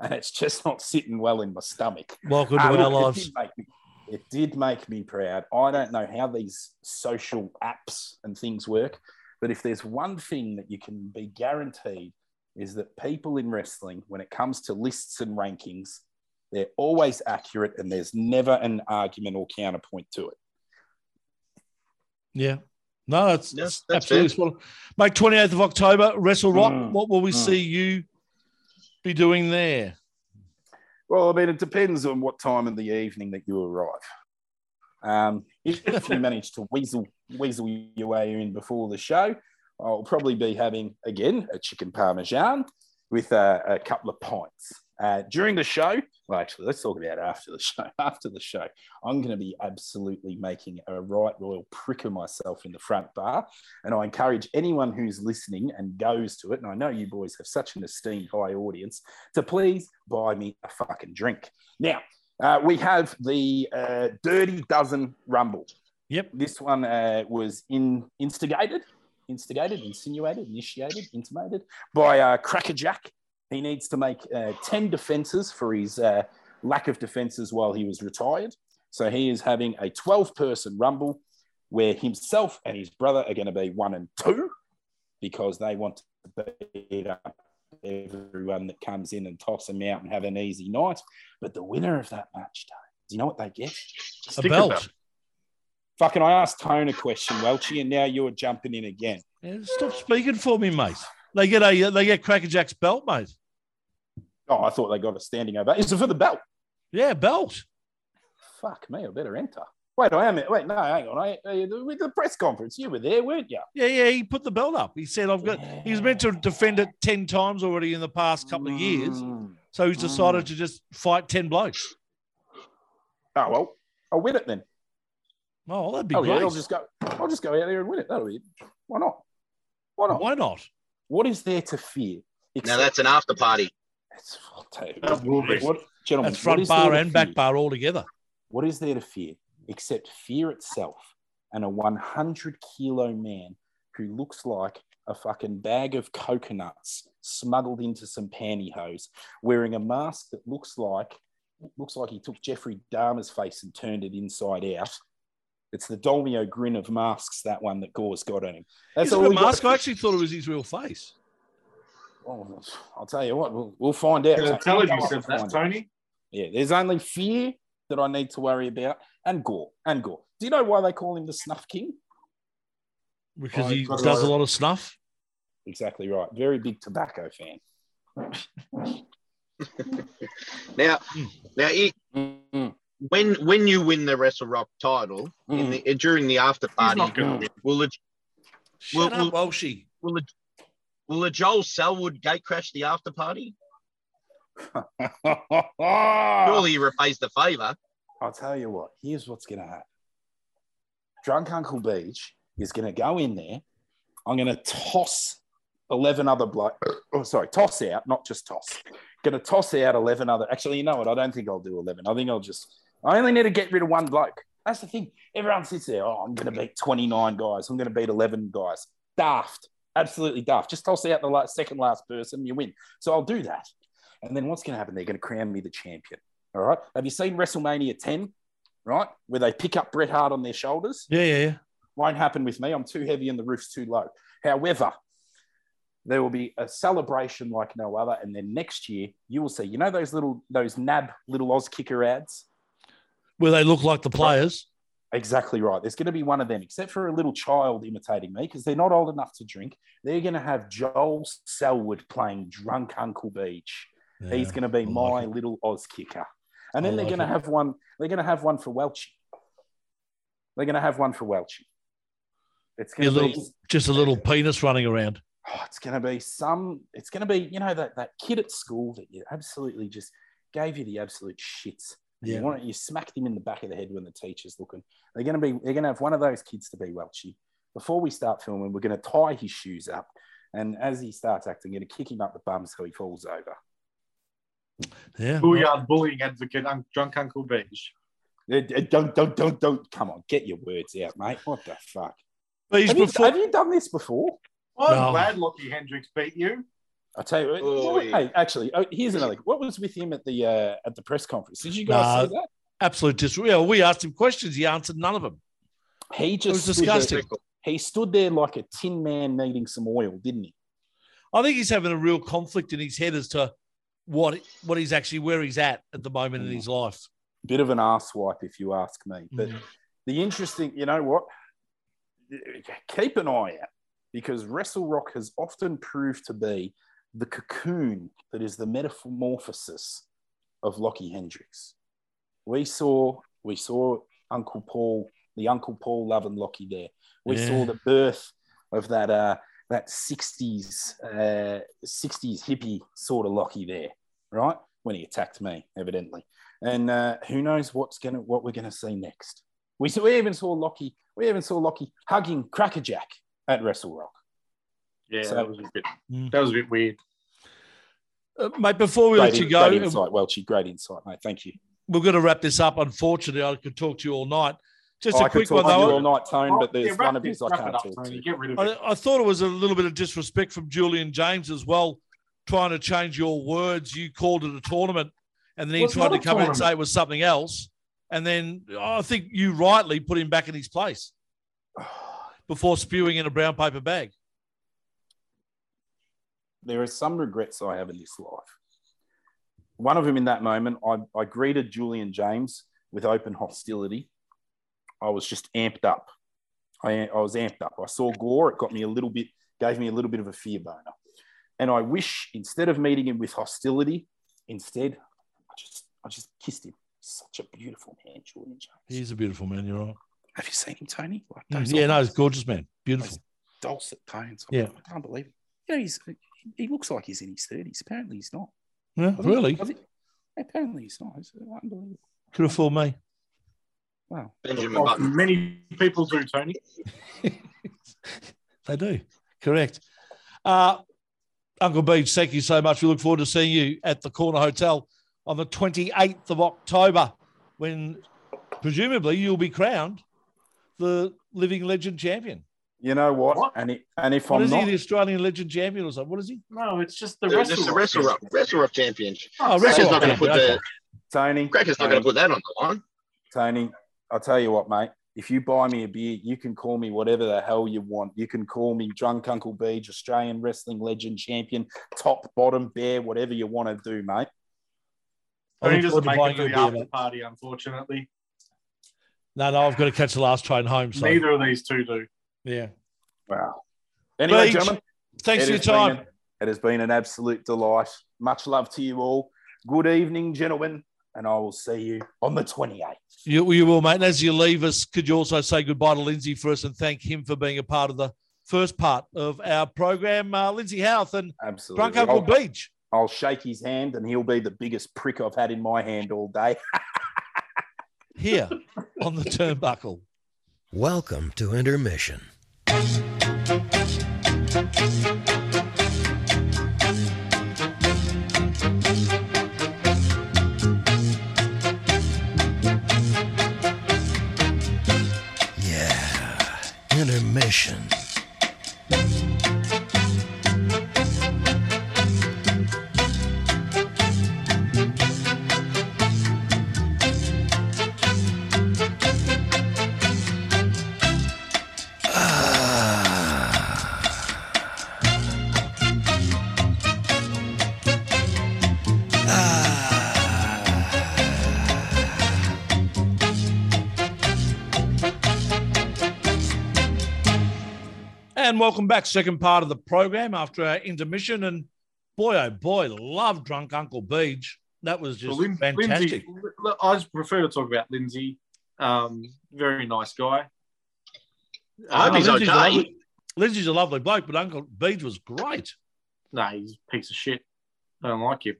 and it's just not sitting well in my stomach. Welcome to Ah, our look, lives. It did, make me, it did make me proud. I don't know how these social apps and things work, but if there's one thing that you can be guaranteed is that people in wrestling, when it comes to lists and rankings, they're always accurate and there's never an argument or counterpoint to it. Yeah. No, that's, Yes, that's that's absolutely spot on. Mate, 28th of October, Wrestle Rock. Mm, What will we mm. see you be doing there? Well, I mean, it depends on what time of the evening that you arrive. Um, if, you manage to weasel weasel your way in before the show, I'll probably be having again a chicken parmesan with a, a couple of pints. Uh, during the show, well, actually, let's talk about after the show. After the show, I'm going to be absolutely making a right royal prick of myself in the front bar. And I encourage anyone who's listening and goes to it, and I know you boys have such an esteemed high audience, to please buy me a fucking drink. Now, uh, we have the uh, Dirty Dozen Rumble. Yep. This one uh, was in, instigated, instigated, insinuated, initiated, intimated by uh, Crackerjack. He needs to make uh, 10 defenses for his uh, lack of defenses while he was retired. So he is having a 12 person rumble where himself and his brother are going to be one and two because they want to beat up everyone that comes in and toss them out and have an easy night. But the winner of that match, Tone, do you know what they get? A belt. Fucking, I asked Tone a question, Welshie, and now you're jumping in again. Yeah, stop speaking for me, mate. They get a they get Crackerjack's belt, mate. Oh, I thought they got a standing ovation. Is it for the belt? Yeah, belt. Fuck me, I better enter. Wait, I am. Wait, no, hang on. I, I, with the press conference, you were there, weren't you? Yeah, yeah. He put the belt up. He said, "I've got." He was meant to defend it ten times already in the past couple of years, Mm. so he's decided to just fight ten blokes. Oh well, I'll win it then. Oh, that'd be Oh great. yeah, I'll just go. I'll just go out there and win it. That'll be. Why not? Why not? Why not? What is there to fear? Now that's an after party. It's, I'll tell you That will be. what, gentlemen. That's front is bar and back bar all together. What is there to fear except fear itself and a 100 kilo man who looks like a fucking bag of coconuts smuggled into some pantyhose, wearing a mask that looks like looks like he took Jeffrey Dahmer's face and turned it inside out. It's the Dolmio grin of masks, that one that Gore's got on him. That's Is it a we got. mask? I actually thought it was his real face. Oh, I'll tell you what, we'll, we'll find out. Uh, tell him you on, said we'll out. Tony. Yeah, there's only fear that I need to worry about, and Gore, and Gore. Do you know why they call him the Snuff King? Because Oh, he he's got a does a lot of- snuff. Exactly right. Very big tobacco fan. Now, now it, Mm, when when you win the Wrestle Rock title in the, during the after party, will the Shut Well, up, Welshie. will the will the Joel Selwood gate crash the after party? Surely he repays the favour. I'll tell you what, here's what's going to happen. Drunk Uncle Beach is going to go in there. I'm going to toss 11 other bloke. Oh, sorry, toss out, not just toss. Going to toss out 11 other. Actually, you know what? I don't think I'll do 11. I think I'll just, I only need to get rid of one bloke. That's the thing. Everyone sits there. Oh, I'm going to beat 29 guys. I'm going to beat 11 guys. Daft. Absolutely daft. Just toss out the last, second last person, you win. So I'll do that. And then what's going to happen? They're going to crown me the champion. All right. Have you seen WrestleMania 10? Right? Where they pick up Bret Hart on their shoulders? Yeah, yeah, yeah. Won't happen with me. I'm too heavy and the roof's too low. However, there will be a celebration like no other. And then next year, you will see, you know, those little, those NAB little Auskicker ads? Where they look like the players. Exactly right. There's going to be one of them, except for a little child imitating me because they're not old enough to drink. They're going to have Joel Selwood playing Drunk Uncle Beach. He's going to be I my like little Auskicker. And then I they're like going to have one. They're going to have one for Welshie. They're going to have one for Welshie. It's going to be. little, just a little penis running around. oh, it's going to be some. It's going to be you know that that kid at school that you absolutely just gave you the absolute shits. And Yeah. You want you smacked him in the back of the head when the teacher's looking. They're going to be. They're going to have one of those kids to be Welshie. Before we start filming, we're going to tie his shoes up, and as he starts acting, going to kick him up the bum so he falls over. Yeah. Schoolyard bullying advocate, un- drunk Uncle Beach. Uh, uh, Don't, don't, don't, don't. Come on, get your words out, mate. What the fuck? Beach Have you, before, have you done this before? I'm No. glad Lockie Hendricks beat you. I tell you, Oh, what- yeah. hey, actually, oh, here's another. What was with him at the uh, at the press conference? Did you guys Nah. see that? absolute disrespect. we asked him questions. He answered none of them. He It just was stood there- disgusting. he stood there like a tin man needing some oil, didn't he? I think he's having a real conflict in his head as to what what he's actually where he's at at the moment in his life. Bit of an ass wipe, if you ask me. But Mm. the interesting, you know what? Keep an eye out because Wrestle Rock has often proved to be the cocoon that is the metamorphosis of Lockie Hendricks. We saw we saw Uncle Paul, the Uncle Paul loving Lockie there. We Yeah. saw the birth of that uh, that 60s uh, 60s hippie sort of Lockie there, right? When he attacked me, evidently. And uh, who knows what's gonna what we're gonna see next. We, saw, we even saw Lockie, we even saw Lockie hugging Crackerjack at Wrestle Rock. Yeah, So- that was a bit. Mm. That was a bit weird. Uh, mate, before we Great, let you go, great insight, Welshie. Great insight, mate. Thank you. we're going to wrap this up. Unfortunately, I could talk to you all night. Just I a could quick talk one, to you though. all night, Tone, but Oh, yeah, there's wrap one of this- his I can't up, talk Tony. to. Get rid of it. I, I thought it was a little bit of disrespect from Julian James as well, trying to change your words. You called it a tournament, and then he Well, tried to come in and say it was something else. And then I think you rightly put him back in his place before spewing in a brown paper bag. There are some regrets I have in this life. One of them in that moment, I, I greeted Julian James with open hostility. I was just amped up. I, I was amped up. I saw Gore. It got me a little bit, gave me a little bit of a fear boner. And I wish instead of meeting him with hostility, instead, I just, I just kissed him. Such a beautiful man, Julian James. He's a beautiful man. You're right. Have you seen him, Tony? Like Mm, Yeah, no, he's a gorgeous man. Beautiful. dulcet tones. Yeah. I can't believe it. You know, he's, he looks like he's in his 30s. Apparently, he's not. Yeah, I really? I think- apparently, he's not. It's unbelievable. Could have fooled me. Wow. Benjamin Well, Button. many people do, Tony. They do. Correct. Uh, Uncle Beach, thank you so much. We look forward to seeing you at the Corner Hotel on the 28th of October when presumably you'll be crowned the living legend champion. You know what? What? And it, and if What I'm is not, he, the Australian legend champion or something? What is he? No, it's just the The, wrestle. just the Wrestle Rock, Wrestle Rock Championship. Oh, Cracker's Wrestle not going to put champion, the Tony, Cracker's not going to put that on the line. Tony, I'll tell you what, mate. If you buy me a beer, you can call me whatever the hell you want. You can call me Drunk Uncle Beach, Australian Wrestling Legend Champion, top, bottom, bear, whatever you want to do, mate. I Tony look doesn't forward to make buying it to a the after party, unfortunately. No, no, I've got to catch the last train home. So, Neither of these two do. Yeah. Wow. Anyway, Beach, gentlemen, Thanks for your time. an- it has been an absolute delight. Much love to you all. Good evening, gentlemen, and I will see you on the 28th. You, you will, mate. And as you leave us, could you also say goodbye to Lindsay for us and thank him for being a part of the first part of our program? Uh, Lindsay Houth and Absolutely. Drunk Uncle I'll, Beach. I'll shake his hand, and he'll be the biggest prick I've had in my hand all day. here on the turnbuckle. Welcome to intermission. Intermission. And welcome back. Second part of the program after our intermission. And boy, oh boy, love drunk Uncle Beach. That was just Lin- fantastic. Lindsay, I just prefer to talk about Lindsay. Um, very nice guy. I hope he's Lindsay's a okay. lovely- Lindsay's a lovely bloke, but Uncle Beach was great. No, he's a piece of shit. I don't like him.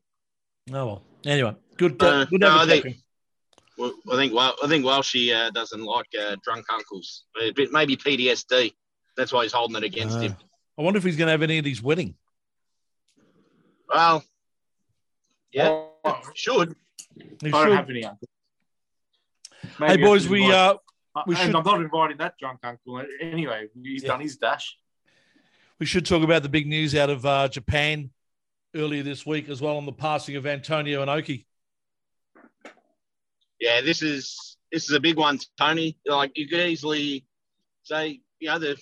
Oh well. Anyway, good. Uh, good no, I think- talking. Well, I think well, I think Welshie uh, doesn't like uh, drunk uncles. A Maybe PTSD. That's why he's holding it against Uh, him. I wonder if he's going to have any of his wedding. Well, yeah, Oh, should. He I don't should. have any uncle. Hey Maybe I boys, we uh, we and should- I'm not inviting that drunk uncle. Anyway, he's Yeah. done his dash. we should talk about the big news out of uh, Japan earlier this week as well on the passing of Antonio Inoki. Yeah, this is this is a big one, Tony. Like you could easily say, you know, the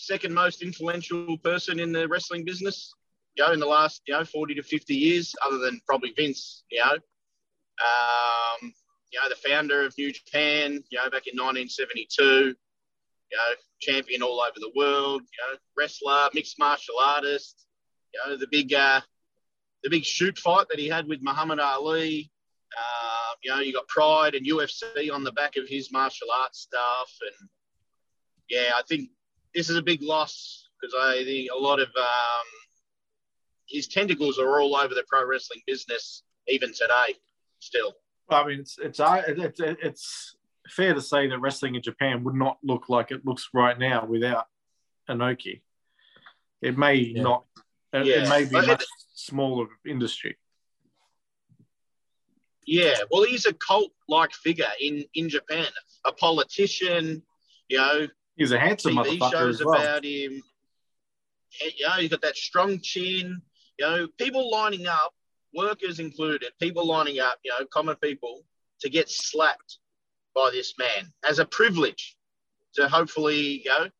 second most influential person in the wrestling business, you know, in the last, you know, 40 to 50 years, other than probably Vince, you know. Um, you know, the founder of New Japan, you know, back in 1972, you know, champion all over the world, you know, wrestler, mixed martial artist, you know, the big uh the big shoot fight that he had with Muhammad Ali, um, you know, you got Pride and UFC on the back of his martial arts stuff, and yeah, I think this is a big loss because I think a lot of um, his tentacles are all over the pro wrestling business even today. Still, I mean, it's it's uh, it's it's fair to say that wrestling in Japan would not look like it looks right now without Inoki. It may Yeah. not. It, Yeah. it may be But much smaller industry. yeah. Well, he's a cult-like figure in in Japan, a politician. You know, He's a handsome TV motherfucker shows as well. about him. You know, he's got that strong chin. You know, people lining up, workers included, people lining up, you know, common people to get slapped by this man as a privilege to hopefully, you know,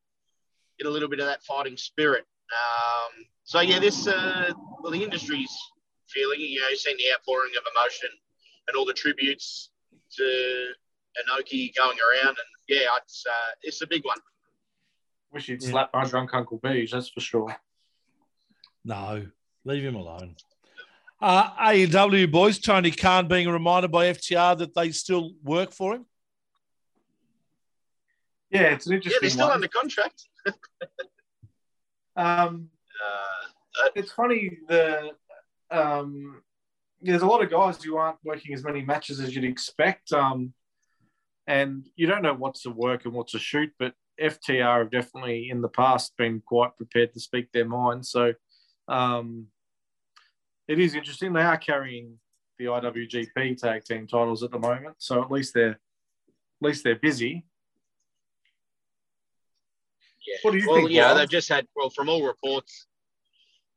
get a little bit of that fighting spirit. Um, so yeah, this uh, well, the industry's feeling, you know, you've seen the outpouring of emotion and all the tributes to Inoki going around, and yeah, it's uh, it's a big one. Wish he'd Yeah. slap my drunk Uncle Beige, that's for sure. No, leave him alone. Uh, AEW boys, Tony Khan being reminded by FTR that they still work for him. Yeah, it's an interesting. Yeah, interesting they're still one. under contract. Um, Uh, it's funny the um, there's a lot of guys who aren't working as many matches as you'd expect, um, and you don't know what's a work and what's a shoot. But FTR have definitely in the past been quite prepared to speak their mind. So um, it is interesting. They are carrying the IWGP tag team titles at the moment, so at least they're at least they're busy. yeah. What do you well, think, yeah, Wild? they've just had well from all reports.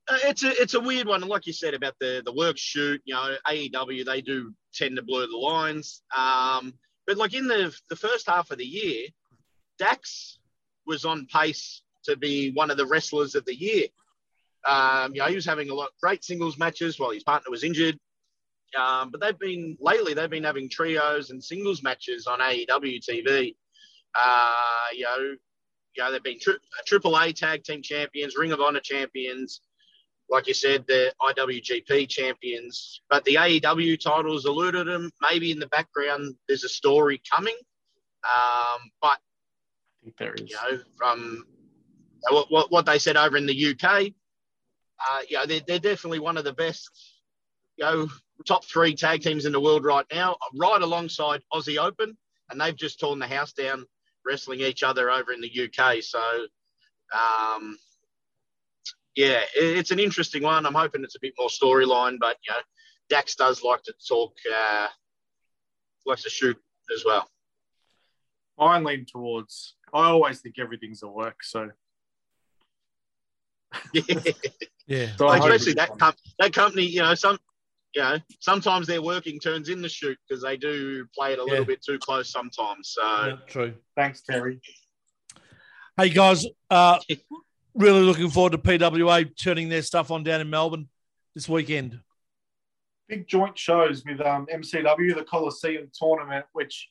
Uh, it's a it's a weird one, and like you said about the the work shoot, you know, AEW they do tend to blur the lines. Um, but like in the the first half of the year, Dax was on pace to be one of the wrestlers of the year. Um, you know, he was having a lot great singles matches while his partner was injured. Um, but they've been lately they've been having trios and singles matches on AEW TV. Uh, you know, you know they've been tri- Triple A tag team champions, Ring of Honor champions, like you said, the IWGP champions. But the AEW titles eluded them. Maybe in the background there's a story coming. Um, but I think there is. you know, from what, what, what they said over in the UK, uh, you know, they're, they're definitely one of the best, you know, top three tag teams in the world right now, right alongside Aussie Open, and they've just torn the house down wrestling each other over in the UK. So, um, yeah, it's an interesting one. I'm hoping it's a bit more storyline, but you know, Dax does like to talk, uh, likes to shoot as well. I lean towards. I always think everything's a work. So, Yeah. so I Like, especially that com- that company, you know, some, you know, sometimes their working turns in the shoot because they do play it a little Yeah. bit too close sometimes. So Yeah, true. Thanks, Terry. Hey guys, uh, really looking forward to PWA turning their stuff on down in Melbourne this weekend. Big joint shows with um, MCW, the Coliseum tournament, which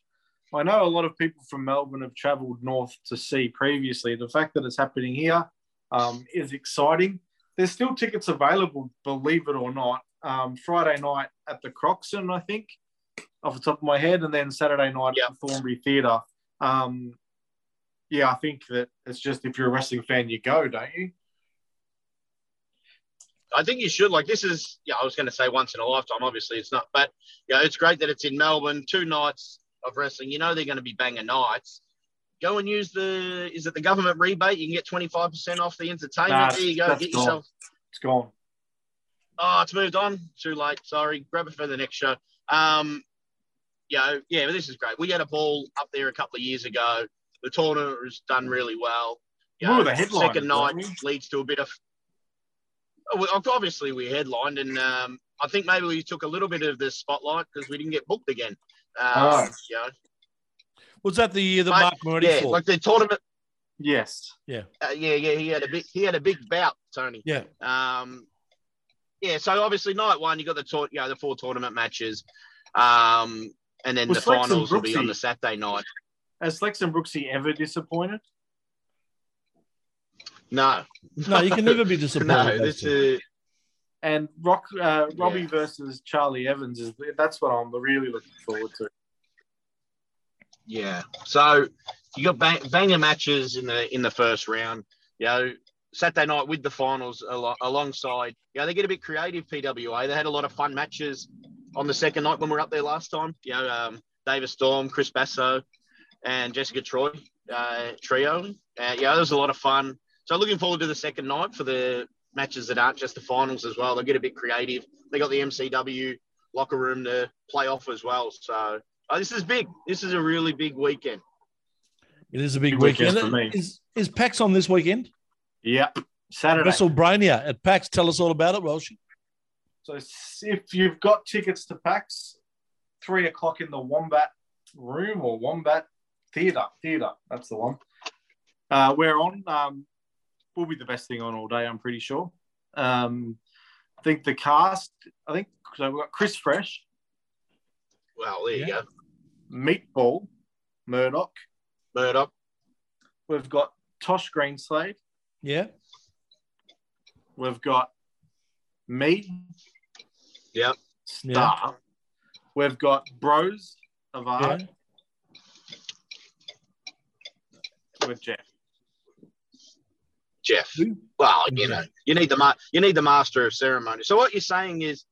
I know a lot of people from Melbourne have travelled north to see previously. The fact that it's happening here um, is exciting. There's still tickets available, believe it or not. Um, Friday night at the Croxton, I think, off the top of my head, and then Saturday night Yeah. at the Thornbury Theatre. Um, yeah, I think that it's just if you're a wrestling fan, you go, don't you? I think you should. Like this is, yeah, I was going to say once in a lifetime. Obviously, it's not, but yeah, it's great that it's in Melbourne. Two nights of wrestling. You know they're going to be banger nights. Go and use the. Is it the government rebate? You can get twenty five percent off the entertainment. Nah, there you go. Get gone. yourself. It's gone. Oh, it's moved on. Too late. Sorry. Grab it for the next show. Um, yeah, yeah, but this is great. We had a ball up there a couple of years ago. The tournament was done really well. You know, were the headliners, second night leads to a bit of. Oh, Obviously, we headlined, and um, I think maybe we took a little bit of the spotlight because we didn't get booked again. Um, Oh. you know, Was that the year that Mate, Mark Moretti yeah, fought? like the tournament. Yes. Uh, yeah, yeah, he had a big, he had a big bout, Tony. yeah. Um, yeah, so obviously night one you got the tour, you know, the four tournament matches, um, and then Was the Flex finals will be on the Saturday night. Has Lex and Brooksy ever disappointed? No, No, you can never be disappointed. no, this is And Rock uh, Robbie Yeah. versus Charlie Evans is that's what I'm really looking forward to. yeah. So you got bang, banger matches in the in the first round. You know, Saturday night with the finals alo- alongside. You know, they get a bit creative. PWA. They had a lot of fun matches on the second night when we were up there last time. You know, um, David Storm, Chris Basso, and Jessica Troy uh, trio. Uh, yeah, there was a lot of fun. So looking forward to the second night for the matches that aren't just the finals as well. They get a bit creative. They got the MCW locker room to play off as well. So oh, this is big. This is a really big weekend. It is a big Big weekend. weekend for me. Is, is PAX on this weekend? Yep. Saturday. WrestleBrania at PAX. Tell us all about it, Welsh. So if you've got tickets to PAX, three o'clock in the Wombat Room or Wombat Theatre. Theatre, that's the one. Uh, we're on. Um, will be the best thing on all day. I'm pretty sure. Um, I think the cast. I think so. We've got Chris Fresh, Well, there you go. Meatball, Murdoch. Murdoch. We've got Tosh Greenslade. Yeah. We've got me. Yep. Star. We've got Bros of Yeah. With Jeff. Jeff. Well, you know, you need the ma- you need the master of ceremony. So what you're saying is,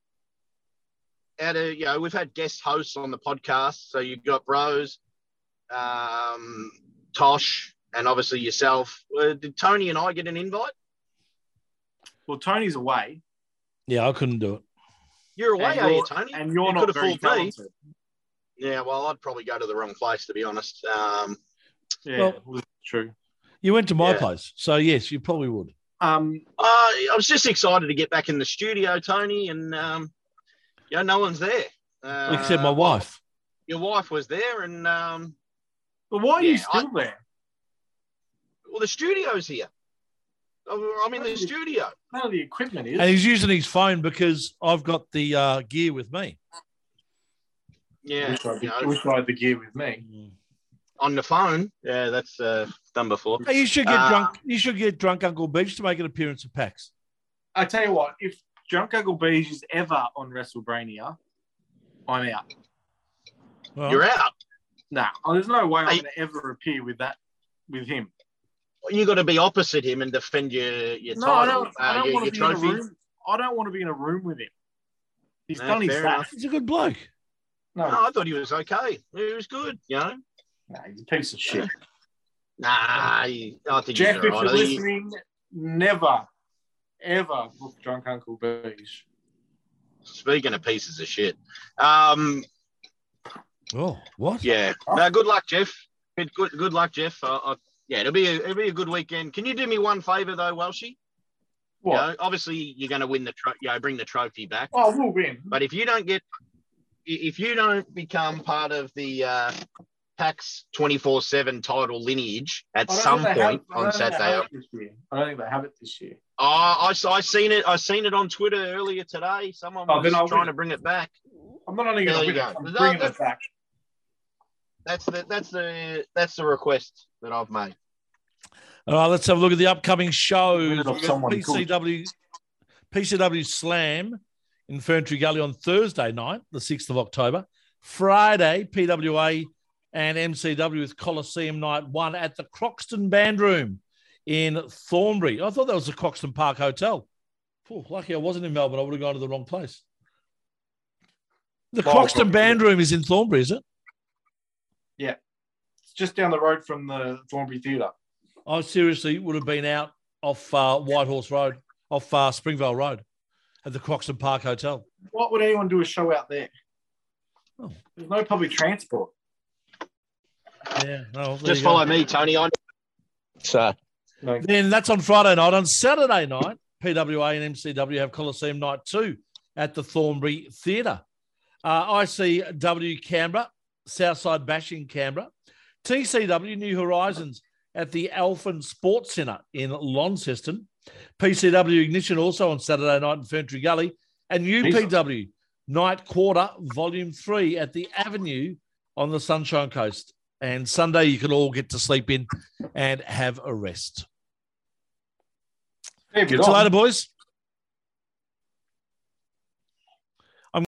out of you know, we've had guest hosts on the podcast. So you've got Bros, um, Tosh, and obviously yourself. Uh, did Tony and I get an invite? Well, Tony's away, Yeah, I couldn't do it. You're away, and are you, you're, Tony? and you're You not very fooled me. talented. Yeah, well, I'd probably go to the wrong place to be honest. Um, Yeah, Well- well, true. You went to my Yeah. place. So, yes, you probably would. Um, uh, I was just excited to get back in the studio, Tony, and um, yeah, no one's there. Uh, Except my wife. Your wife was there, and um, but why are you Yeah, I- still there? well, the studio's here. Oh, I'm in the studio. None of the equipment is. And he's using his phone because I've got the uh, gear with me. Yeah, wish, I you had, know, wish I had the gear with me. On the phone. Yeah, that's uh, done before. Hey, you should get Uh, drunk. You should get drunk Uncle Beach to make an appearance at PAX. I tell you what, if Drunk Uncle Beach is ever on WrestleBrania, I'm out. Well, You're out. Nah, there's no way I'm going to ever appear with that with him. You got to be opposite him and defend your your No, I title, don't. I uh, don't your, want your to be in a trophy. room. I don't want to be in a room with him. He's No, done his stuff. He's a good bloke. No, No, I thought he was okay. He was good. You know. Nah, he's a piece of shit. Nah, I think Jeff, he's if all you're. He- listening, never, ever book Drunk Uncle Beige. Speaking of pieces of shit, um, Oh, what? yeah. No, good luck, Jeff. Good, good, good luck, Jeff. I, I, yeah, it'll be a, it'll be a good weekend. Can you do me one favor though, Welshie? You What? know, obviously, you're going to win the, tro- you know, bring the trophy back. Oh, we'll win. But if you don't get, if you don't become part of the uh, PAX 24 7 title lineage at some think they point have- I on don't think they Saturday, have it this year. I don't think they have it this year. oh, I, saw- I seen it. I seen it on Twitter earlier today. Someone Oh, was trying win. to bring it back. I'm not only There going to you win it, go. I'm bringing that- it back. That's the that's the that's the request that I've made. All right, let's have a look at the upcoming shows. Minute of We've got someone PCW, PCW Slam in Ferntree Gully on Thursday night, the 6th of October. Friday, PWA and MCW with Coliseum Night 1 at the Croxton Band Room in Thornbury. I thought that was the Croxton Park Hotel. Phew, lucky I wasn't in Melbourne. I would have gone to the wrong place. The Well, Croxton. Band Room is in Thornbury, is it? Yeah. It's just down the road from the Thornbury Theatre. I seriously would have been out off uh, Whitehorse Road, off uh, Springvale Road at the Croxton Park Hotel. What would anyone do a show out there? Oh. There's no public transport. Yeah, no, Just you go. follow me, Tony. I so No. Then that's on Friday night. On Saturday night, PWA and MCW have Coliseum Night 2 at the Thornbury Theatre. Uh, ICW Canberra, Southside Bashing Canberra. TCW New Horizons at the Elphin Sports Centre in Launceston. PCW Ignition also on Saturday night in Ferntree Gully. And UPW Night Quarter Volume 3 at the Avenue on the Sunshine Coast. And Sunday, you can all get to sleep in and have a rest. Bit Catch you later, boys.